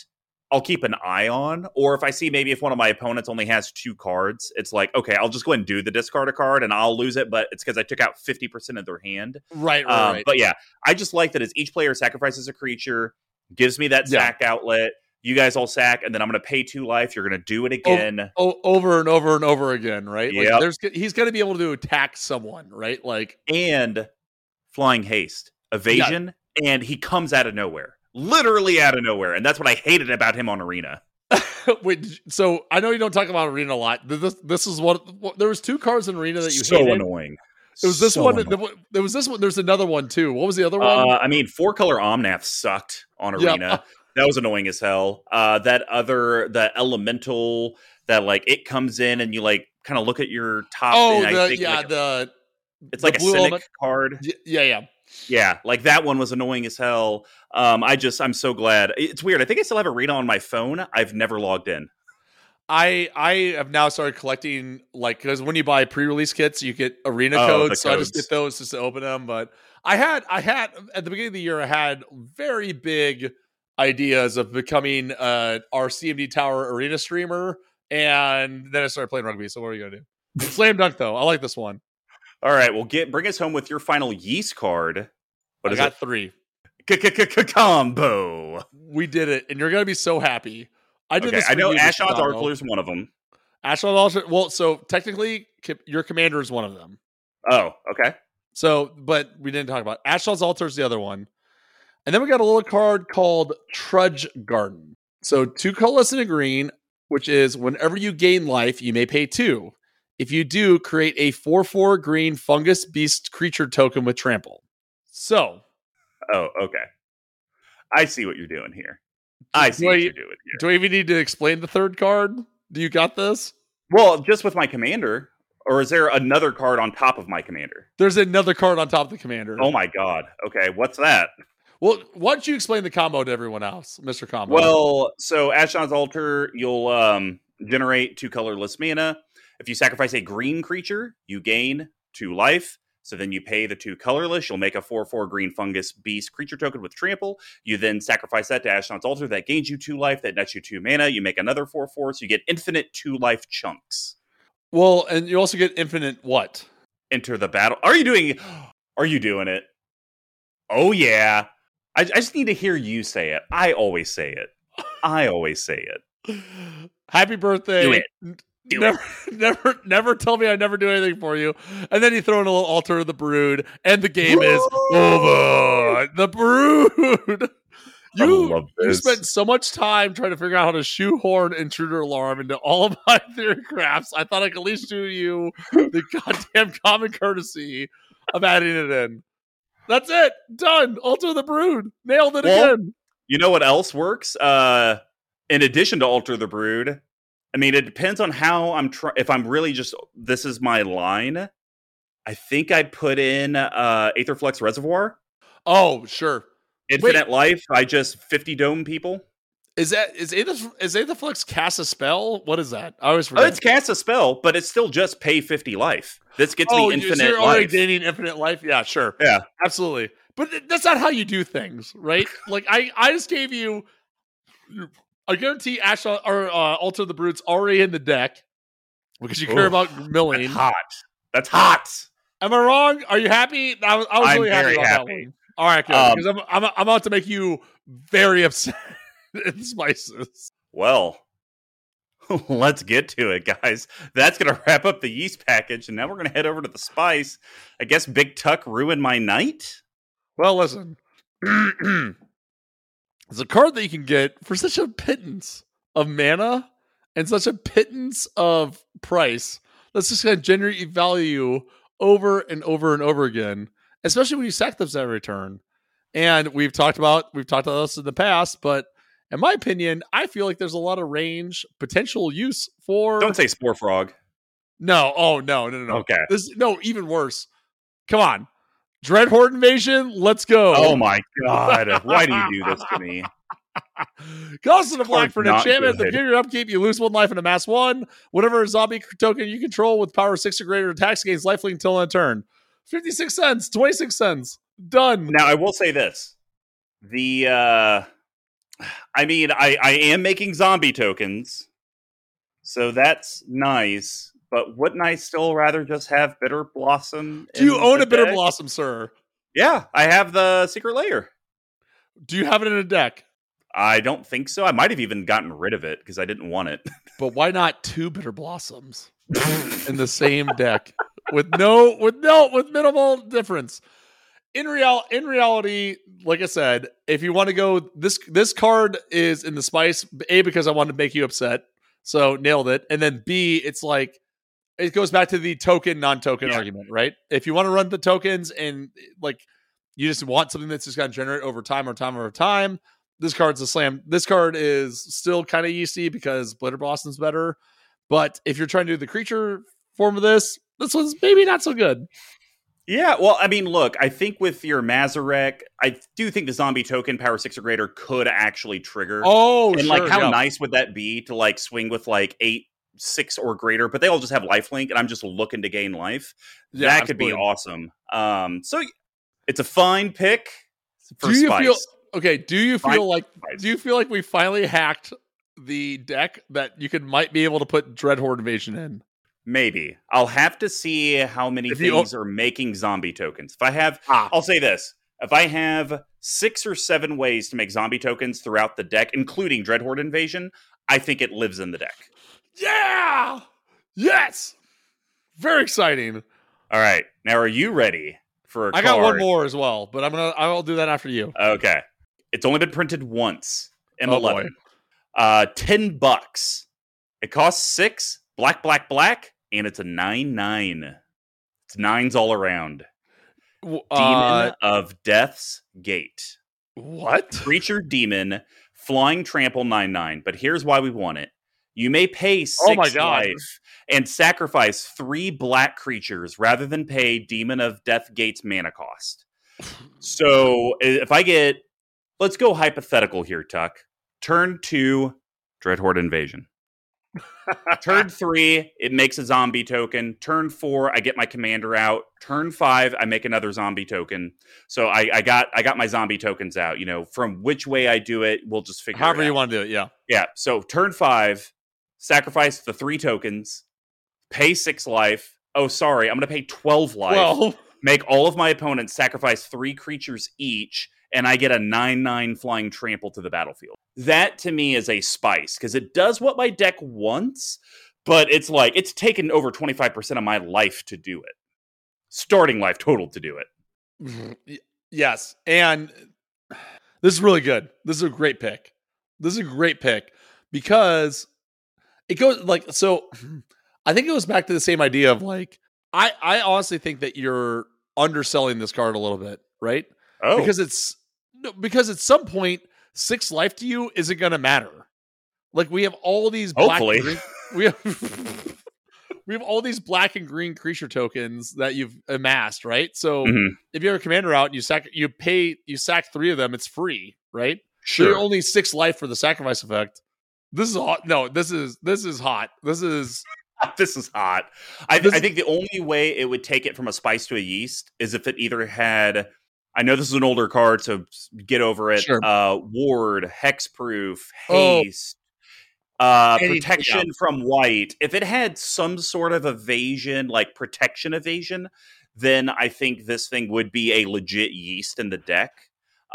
I'll keep an eye on. Or if I see maybe if one of my opponents only has two cards, it's like okay, I'll just go ahead and do the discard a card and I'll lose it, but it's because I took out 50 percent of their hand. Right, right, um, right. But yeah, I just like that as each player sacrifices a creature gives me that sack yeah. outlet. You guys all sack, and then I'm going to pay two life. You're going to do it again, o- over and over and over again, right? Yeah. Like there's he's going to be able to attack someone, right? Like and flying haste, evasion, yeah. and he comes out of nowhere, literally out of nowhere, and that's what I hated about him on Arena. Wait, so I know you don't talk about Arena a lot. This this is what, what there was two cards in Arena that you so hated. annoying. It was this so one. There was this one. There's another one too. What was the other one? Uh, I mean, four color Omnath sucked on Arena. that was annoying as hell. Uh, that other the elemental that like it comes in and you like kind of look at your top. Oh, the, think, yeah, like, the it's the like a cynic element. card. Yeah, yeah, yeah. Like that one was annoying as hell. Um, I just I'm so glad. It's weird. I think I still have Arena on my phone. I've never logged in. I I have now started collecting like because when you buy pre-release kits, you get arena oh, codes. So I just get those just to open them. But I had I had at the beginning of the year, I had very big ideas of becoming uh, our CMD Tower arena streamer, and then I started playing rugby. So what are you gonna do? Slam dunk though. I like this one. All right, well, get bring us home with your final yeast card. What I is got it? three. Combo. We did it, and you're gonna be so happy. I did okay, this. I know Ashnod's Altar is one of them. Ashnod Altar. Well, so technically, your commander is one of them. Oh, okay. So, but we didn't talk about Ashnod's Altar is the other one. And then we got a little card called Trudge Garden. So two colorless and a green, which is whenever you gain life, you may pay two. If you do, create a 4 4 green fungus beast creature token with trample. So. Oh, okay. I see what you're doing here. I see what you're doing here. Do I even need to explain the third card? Do you got this? Well, just with my commander. Or is there another card on top of my commander? There's another card on top of the commander. Oh my god. Okay, what's that? Well, why don't you explain the combo to everyone else, Mr. Combo? Well, so Ashnod's Altar, you'll um, generate two colorless mana. If you sacrifice a green creature, you gain two life. So then you pay the two colorless. You'll make a 4 4 green fungus beast creature token with trample. You then sacrifice that to Ashnod's Altar. That gains you two life. That nets you two mana. You make another 4 4. So you get infinite two life chunks. Well, and you also get infinite what? Enter the battle. Are you doing Are you doing it? Oh, yeah. I, I just need to hear you say it. I always say it. I always say it. Happy birthday. Do it. Do never, it. never, never tell me I never do anything for you. And then you throw in a little altar of the brood, and the game is over. The brood. You, you spent so much time trying to figure out how to shoehorn intruder alarm into all of my theory crafts. I thought I could at least do you the goddamn common courtesy of adding it in. That's it. Done. Altar the Brood. Nailed it well, again. You know what else works? Uh, in addition to Altar the Brood, I mean, it depends on how I'm trying. If I'm really just this is my line, I think I'd put in uh, Aetherflux Reservoir. Oh, sure. Infinite Wait. Life. I just fifty dome people. Is that is Aether is Aetherflux cast a spell? What is that? I always forget. Oh, it's cast a spell, but it's still just pay fifty life. This gets oh, me infinite. you're already life. gaining infinite life. Yeah, sure. Yeah, absolutely. but that's not how you do things, right? like I, I just gave you. I guarantee Ash or uh, Altar the Brood's already in the deck because you care about milling. That's hot. That's hot. Am I wrong? Are you happy? I was, I was really happy about happy. that one. All right, good. Um, because I'm, I'm, I'm about to make you very upset in spices. Well, let's get to it, guys. That's going to wrap up the yeast package, and now we're going to head over to the spice. I guess Big Tuck ruined my night. Well, listen, it's a card that you can get for such a pittance of mana and such a pittance of price. That's just going to generate value over and over and over again, especially when you sack them every turn. And we've talked about we've talked about this in the past, but in my opinion, I feel like there's a lot of range potential use for. Don't say Spore Frog. No, oh no, no, no, no. Okay, this no even worse. Come on, Dreadhorde invasion. Let's go. Oh my god, why do you do this to me? Cost of the black for an enchantment. The of upkeep, you lose one life and amass one. Whatever zombie token you control with power six or greater attacks gains lifelink until end turn. 56 cents, 26 cents. Done. Now I will say this. The uh I mean, I, I am making zombie tokens, so that's nice. But wouldn't I still rather just have Bitter Blossom? Do you own a Bitter Blossom, sir? Yeah, I have the Secret Lair. Do you have it in a deck? I don't think so. I might have even gotten rid of it because I didn't want it. but why not two Bitter Blossoms in the same deck with no with no with minimal difference? in real in reality, like I said, if you want to go this this card is in the spice a because I wanted to make you upset, so nailed it, and then b it's like it goes back to the token non-token yeah. argument, right? If you want to run the tokens and like you just want something that's just going to generate over time or time over time, this card's a slam. This card is still kind of yeasty because Bitter Blossom's better, but if you're trying to do the creature form of this, this one's maybe not so good. Yeah, well, I mean, look, I think with your Mazirek, I do think the zombie token power six or greater could actually trigger. Oh, and sure, like, how yeah. nice would that be to like swing with like eight, six or greater? But they all just have life link, and I'm just looking to gain life. Yeah, that absolutely. could be awesome. Um, so it's a fine pick for do you Spice. Feel, okay, do you feel fine like spice. do you feel like we finally hacked the deck that you could might be able to put Dreadhorde Invasion in? Maybe I'll have to see how many if things you, are making zombie tokens. If I have, ah. I'll say this: if I have six or seven ways to make zombie tokens throughout the deck, including Dreadhorde Invasion, I think it lives in the deck. Yeah. Yes. Very exciting. All right. Now, are you ready for? I got one more as well, but I'm gonna. I'll do that after you. Okay. It's only been printed once. M11. Oh uh, ten bucks. It costs six. Black, black, black and it's a nine nine. It's nines all around. Uh, demon of Death's Gate. What? Creature demon, flying trample nine nine. But here's why we want it. You may pay six oh my God. life and sacrifice three black creatures rather than pay Demon of Death Gate's mana cost. so if I get, let's go hypothetical here, Tuck. Turn two, Dreadhorde Invasion. Turn three, it makes a zombie token. Turn four, I get my commander out. Turn five, I make another zombie token. So I, I got I got my zombie tokens out. You know, from which way I do it, we'll just figure. Out. However you want to do it, yeah, yeah. So turn five, sacrifice the three tokens, pay six life. Oh, sorry, I'm going to pay twelve life. Well. Make all of my opponents sacrifice three creatures each and I get a 9 9 flying trample to the battlefield. That to me is a spice because it does what my deck wants, but it's like it's taken over 25% of my life to do it. Starting life total to do it. Mm-hmm. Yes. And this is really good. This is a great pick. This is a great pick because it goes like so I think it goes back to the same idea of like I I honestly think that you're underselling this card a little bit, right? Oh. Because it's because at some point six life to you isn't going to matter. Like we have all these black Hopefully. Green, we have we have all these black and green creature tokens that you've amassed, right? So mm-hmm. if you have a commander out and you sack you pay you sack 3 of them, it's free, right? Sure. So you're only 6 life for the sacrifice effect. This is hot. No, this is this is hot. This is this is hot. I, th- I think the only way it would take it from a spice to a yeast is if it either had I know this is an older card, so get over it. Sure. Uh, ward, hexproof, haste, oh, uh, protection yeah. from white. If it had some sort of evasion, like protection evasion, then I think this thing would be a legit yeast in the deck.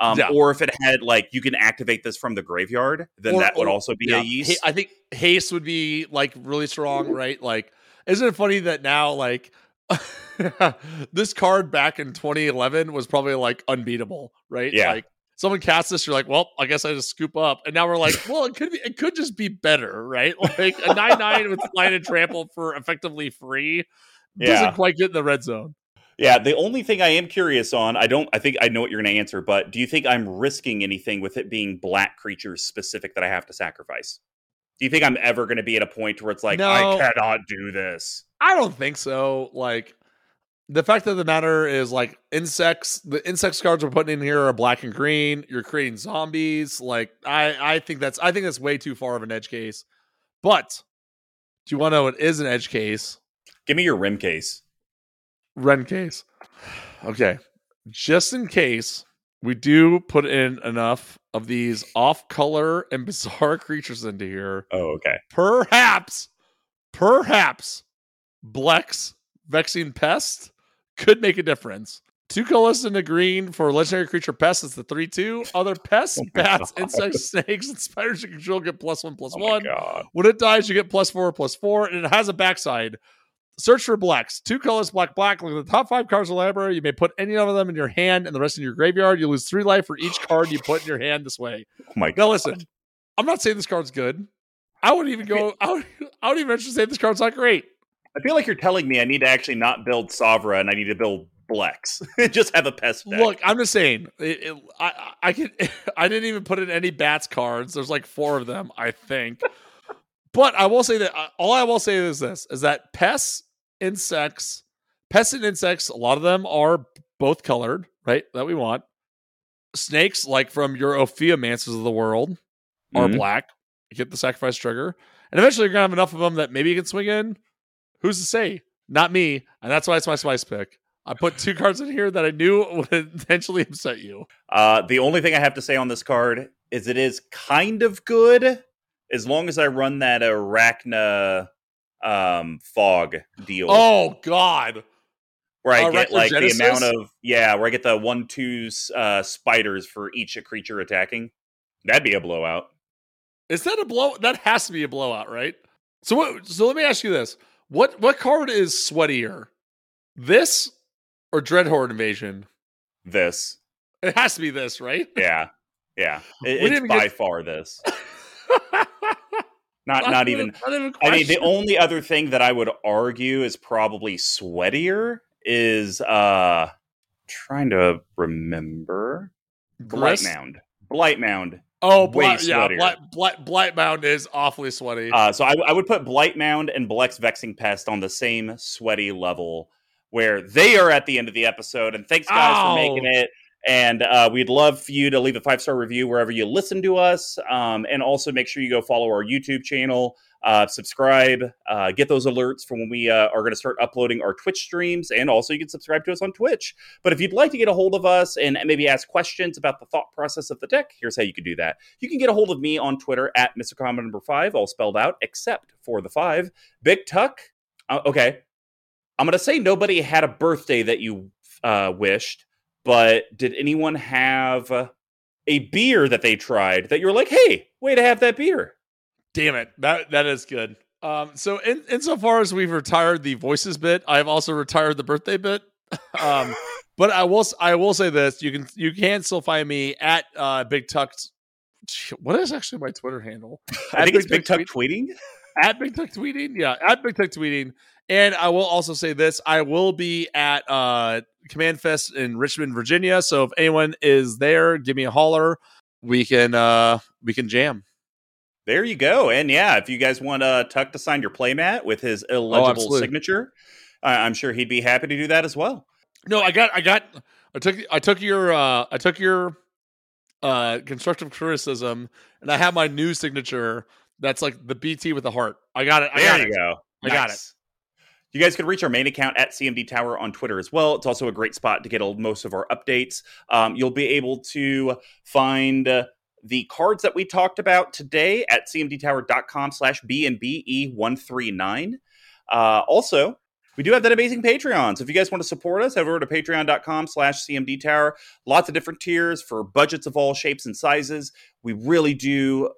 Um, yeah. Or if it had like you can activate this from the graveyard, then or, that would or, also be yeah. a yeast. I think haste would be like really strong, right? Like, isn't it funny that now like this card back in 2011 was probably like unbeatable, right? Yeah. Like someone casts this, you're like, well, I guess I just scoop up, and now we're like, well, it could be, it could just be better, right? Like a nine nine with line and trample for effectively free doesn't quite get in the red zone. Yeah, the only thing I am curious on, I don't, I think I know what you're going to answer, but do you think I'm risking anything with it being black creatures specific that I have to sacrifice? Do you think I'm ever going to be at a point where it's like, no, I cannot do this? I don't think so. Like, the fact of the matter is like insects the insects cards we're putting in here are black and green you're creating zombies like i i think that's i think that's way too far of an edge case but do you want to know what is an edge case give me your rim case ren case okay just in case we do put in enough of these off color and bizarre creatures into here oh okay perhaps perhaps blex vexing pest could make a difference. Two colors and a green for legendary creature pests. It's the three two. Other pests, oh bats, God. insects, snakes, and spiders you control get plus one plus oh one. When it dies, you get plus four plus four, and it has a backside. Search for Blex. Two colors, black, black. Look at the top five cards of the library. You may put any of them in your hand and the rest in your graveyard. You lose three life for each card you put in your hand this way. Oh my now, listen, I'm not saying this card's good. I would even go. I would. I would even say this card's not great. I feel like you're telling me I need to actually not build Savra and I need to build Blex. just have a pest deck. Look, I'm just saying. It, it, I I can I didn't even put in any bats cards. There's like four of them, I think. but I will say that uh, all I will say is this: is that pests, insects, pests and insects. A lot of them are both colored, right? That we want. Snakes, like from your Ophiomancers of the world, are mm-hmm. black. You get the sacrifice trigger, and eventually you're gonna have enough of them that maybe you can swing in Who's to say? Not me. And that's why it's my spice pick. I put two cards in here that I knew would eventually upset you. Uh, the only thing I have to say on this card is it is kind of good as long as I run that Arachna um, fog deal. Oh God! Where I uh, get like the amount of yeah, where I get the one two uh, spiders for each creature attacking. That'd be a blowout. Is that a blow? That has to be a blowout, right? So what? So let me ask you this: what what card is sweatier? This or Dreadhorde Invasion? This. It has to be this, right? Yeah. Yeah. It, it's by get... far this. Not not, not even, not even I mean the only other thing that I would argue is probably sweatier is uh trying to remember Blight Mound. Blight Mound Oh, Blight, yeah, Blight, Blight, Blight Mound is awfully sweaty. Uh, so I, I, would put Blight Mound and Blex Vexing Pest on the same sweaty level where they are at the end of the episode. And thanks, guys, Ow. for making it. And uh, we'd love for you to leave a five star review wherever you listen to us. Um, and also make sure you go follow our YouTube channel uh, subscribe, uh, get those alerts for when we uh, are going to start uploading our Twitch streams, and also you can subscribe to us on Twitch. But if you'd like to get a hold of us and maybe ask questions about the thought process of the deck, here's how you can do that. You can get a hold of me on Twitter at Mr. Common Number Five, all spelled out, except for the five. Big Tuck. Uh, okay, I'm going to say nobody had a birthday that you uh, wished, but did anyone have a beer that they tried that you're like, hey, way to have that beer? Damn it. That that is good. Um, so in insofar as we've retired the voices bit, I've also retired the birthday bit. um, but I will I will say this: you can you can still find me at uh, Big Tuck. What is actually my Twitter handle? I think Big it's Big Tuck, Tuck tweeting. At Big Tuck tweeting, yeah, at Big Tuck tweeting. And I will also say this: I will be at uh, Command Fest in Richmond, Virginia. So if anyone is there, give me a holler. We can uh, we can jam. There you go. And yeah, if you guys want uh, Tuck to sign your playmat with his oh, illegible oh, signature, I'm sure he'd be happy to do that as well. No, I got, I got, I took, I took your, uh, I took your uh, constructive criticism, and I have my new signature. That's like the BT with the heart. I got it. I there got you it. go. I nice. got it. You guys can reach our main account at CMD Tower on Twitter as well. It's also a great spot to get most of our updates. Um, you'll be able to find uh, the cards that we talked about today at cmdtower.com slash BNBE139. Uh, also, we do have that amazing Patreon. So if you guys want to support us, head over to patreon.com slash CMD Tower. Lots of different tiers for budgets of all shapes and sizes. We really do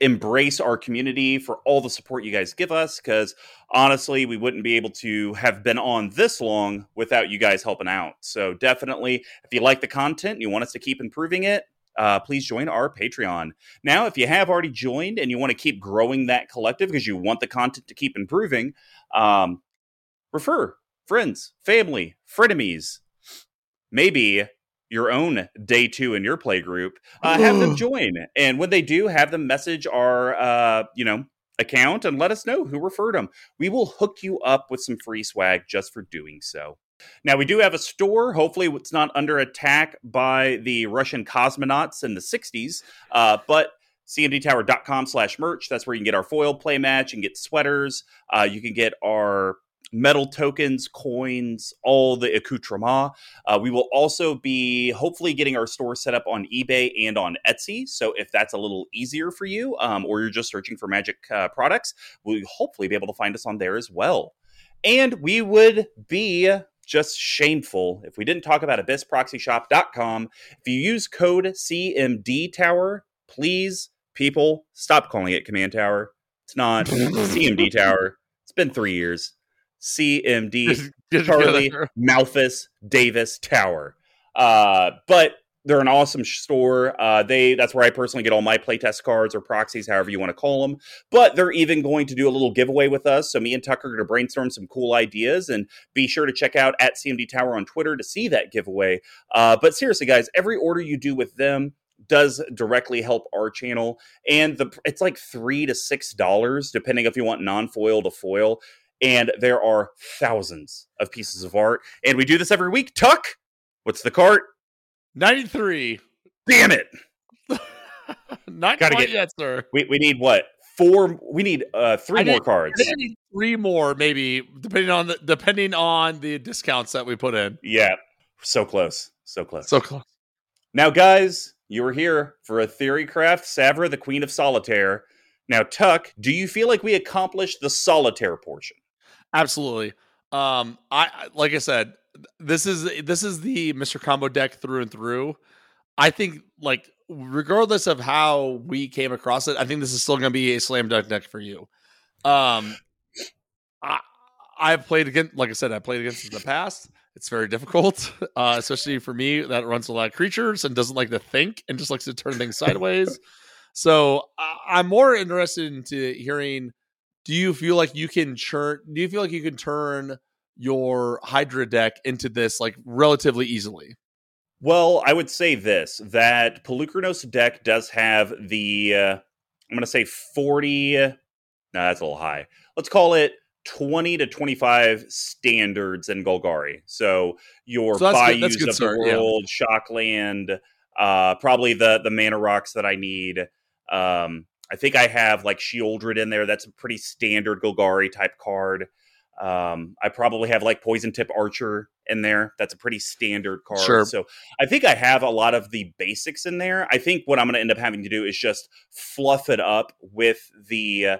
embrace our community for all the support you guys give us because honestly we wouldn't be able to have been on this long without you guys helping out. So definitely if you like the content and you want us to keep improving it uh, please join our patreon. Now if you have already joined and you want to keep growing that collective because you want the content to keep improving um, refer friends family frenemies maybe your own day two in your play group, uh, have them join. And when they do, have them message our, uh, you know, account and let us know who referred them. We will hook you up with some free swag just for doing so. Now, we do have a store. Hopefully, it's not under attack by the Russian cosmonauts in the 60s, uh, but cmdtower.com slash merch. That's where you can get our foil play match and get sweaters. Uh, you can get our metal tokens, coins, all the accoutrement. Uh, we will also be hopefully getting our store set up on eBay and on Etsy. So if that's a little easier for you, um, or you're just searching for magic uh, products, we'll hopefully be able to find us on there as well. And we would be just shameful if we didn't talk about abyssproxyshop.com. If you use code CMD Tower, please, people, stop calling it Command Tower. It's not CMD Tower. It's been three years. CMD Charlie Malthus Davis Tower. Uh, but they're an awesome store. Uh, they that's where I personally get all my playtest cards or proxies, however you want to call them. But they're even going to do a little giveaway with us. So me and Tucker are going to brainstorm some cool ideas, and be sure to check out at CMD Tower on Twitter to see that giveaway. Uh, but seriously, guys, every order you do with them does directly help our channel, and the it's like three to six dollars depending if you want non foil to foil and there are thousands of pieces of art. And we do this every week. Tuck, what's the cart? 93. Damn it. Not Gotta get, yet, sir. We, we need what? Four. We need uh, three I more need, cards. Need three more, maybe, depending on the depending on the discounts that we put in. Yeah, so close, so close, so close. Now, guys, you were here for a theory craft. Savra, the Queen of Solitaire. Now, Tuck, do you feel like we accomplished the solitaire portion? Absolutely. Um, I like I said, this is this is the Mr. Combo deck through and through. I think like regardless of how we came across it, I think this is still going to be a slam dunk deck for you. Um, I I've played against, like I said, I played against in the past. It's very difficult, uh, especially for me that runs a lot of creatures and doesn't like to think and just likes to turn things sideways. so I'm more interested into hearing do you feel like you can churn do you feel like you can turn your hydra deck into this like relatively easily? Well i would say this that Polukranos deck does have the uh, i'm going to say 40 no that's a little high. Let's call it 20 to 25 standards in golgari. So your so bayous good, good, of the world yeah. shockland uh, probably the the mana rocks that i need um, I think I have like Sheoldred in there. That's a pretty standard Golgari type card. Um, I probably have like Poison Tip Archer in there. That's a pretty standard card. Sure. So I think I have a lot of the basics in there. I think what I'm going to end up having to do is just fluff it up with the uh,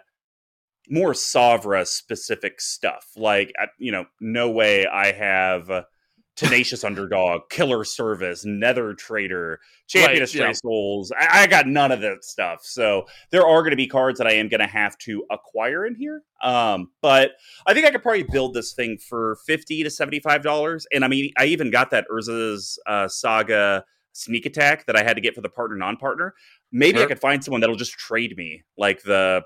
more Savra specific stuff. Like, you know, no way I have. Uh, Tenacious Underdog, Killer Service, Nether Traitor, Champion right, of Stray yeah. Souls. I, I, got none of that stuff. So there are going to be cards that I am going to have to acquire in here. Um, but I think I could probably build this thing for fifty to seventy-five dollars. And I mean, I even got that Urza's uh, Saga sneak attack that I had to get for the partner non-partner. Maybe sure. I could find someone that'll just trade me like the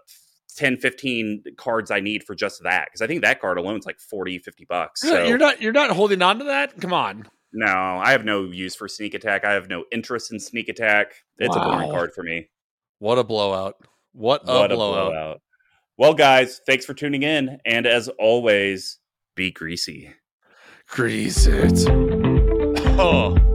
10 15 cards i need for just that because i think that card alone is like 40 50 bucks so. you're not you're not holding on to that? Come on. No i have no use for sneak attack. I have no interest in sneak attack. It's wow. a boring card for me. What a blowout. What a, what blowout. a blowout. Well guys thanks for tuning in and as always be greasy. Grease it. Oh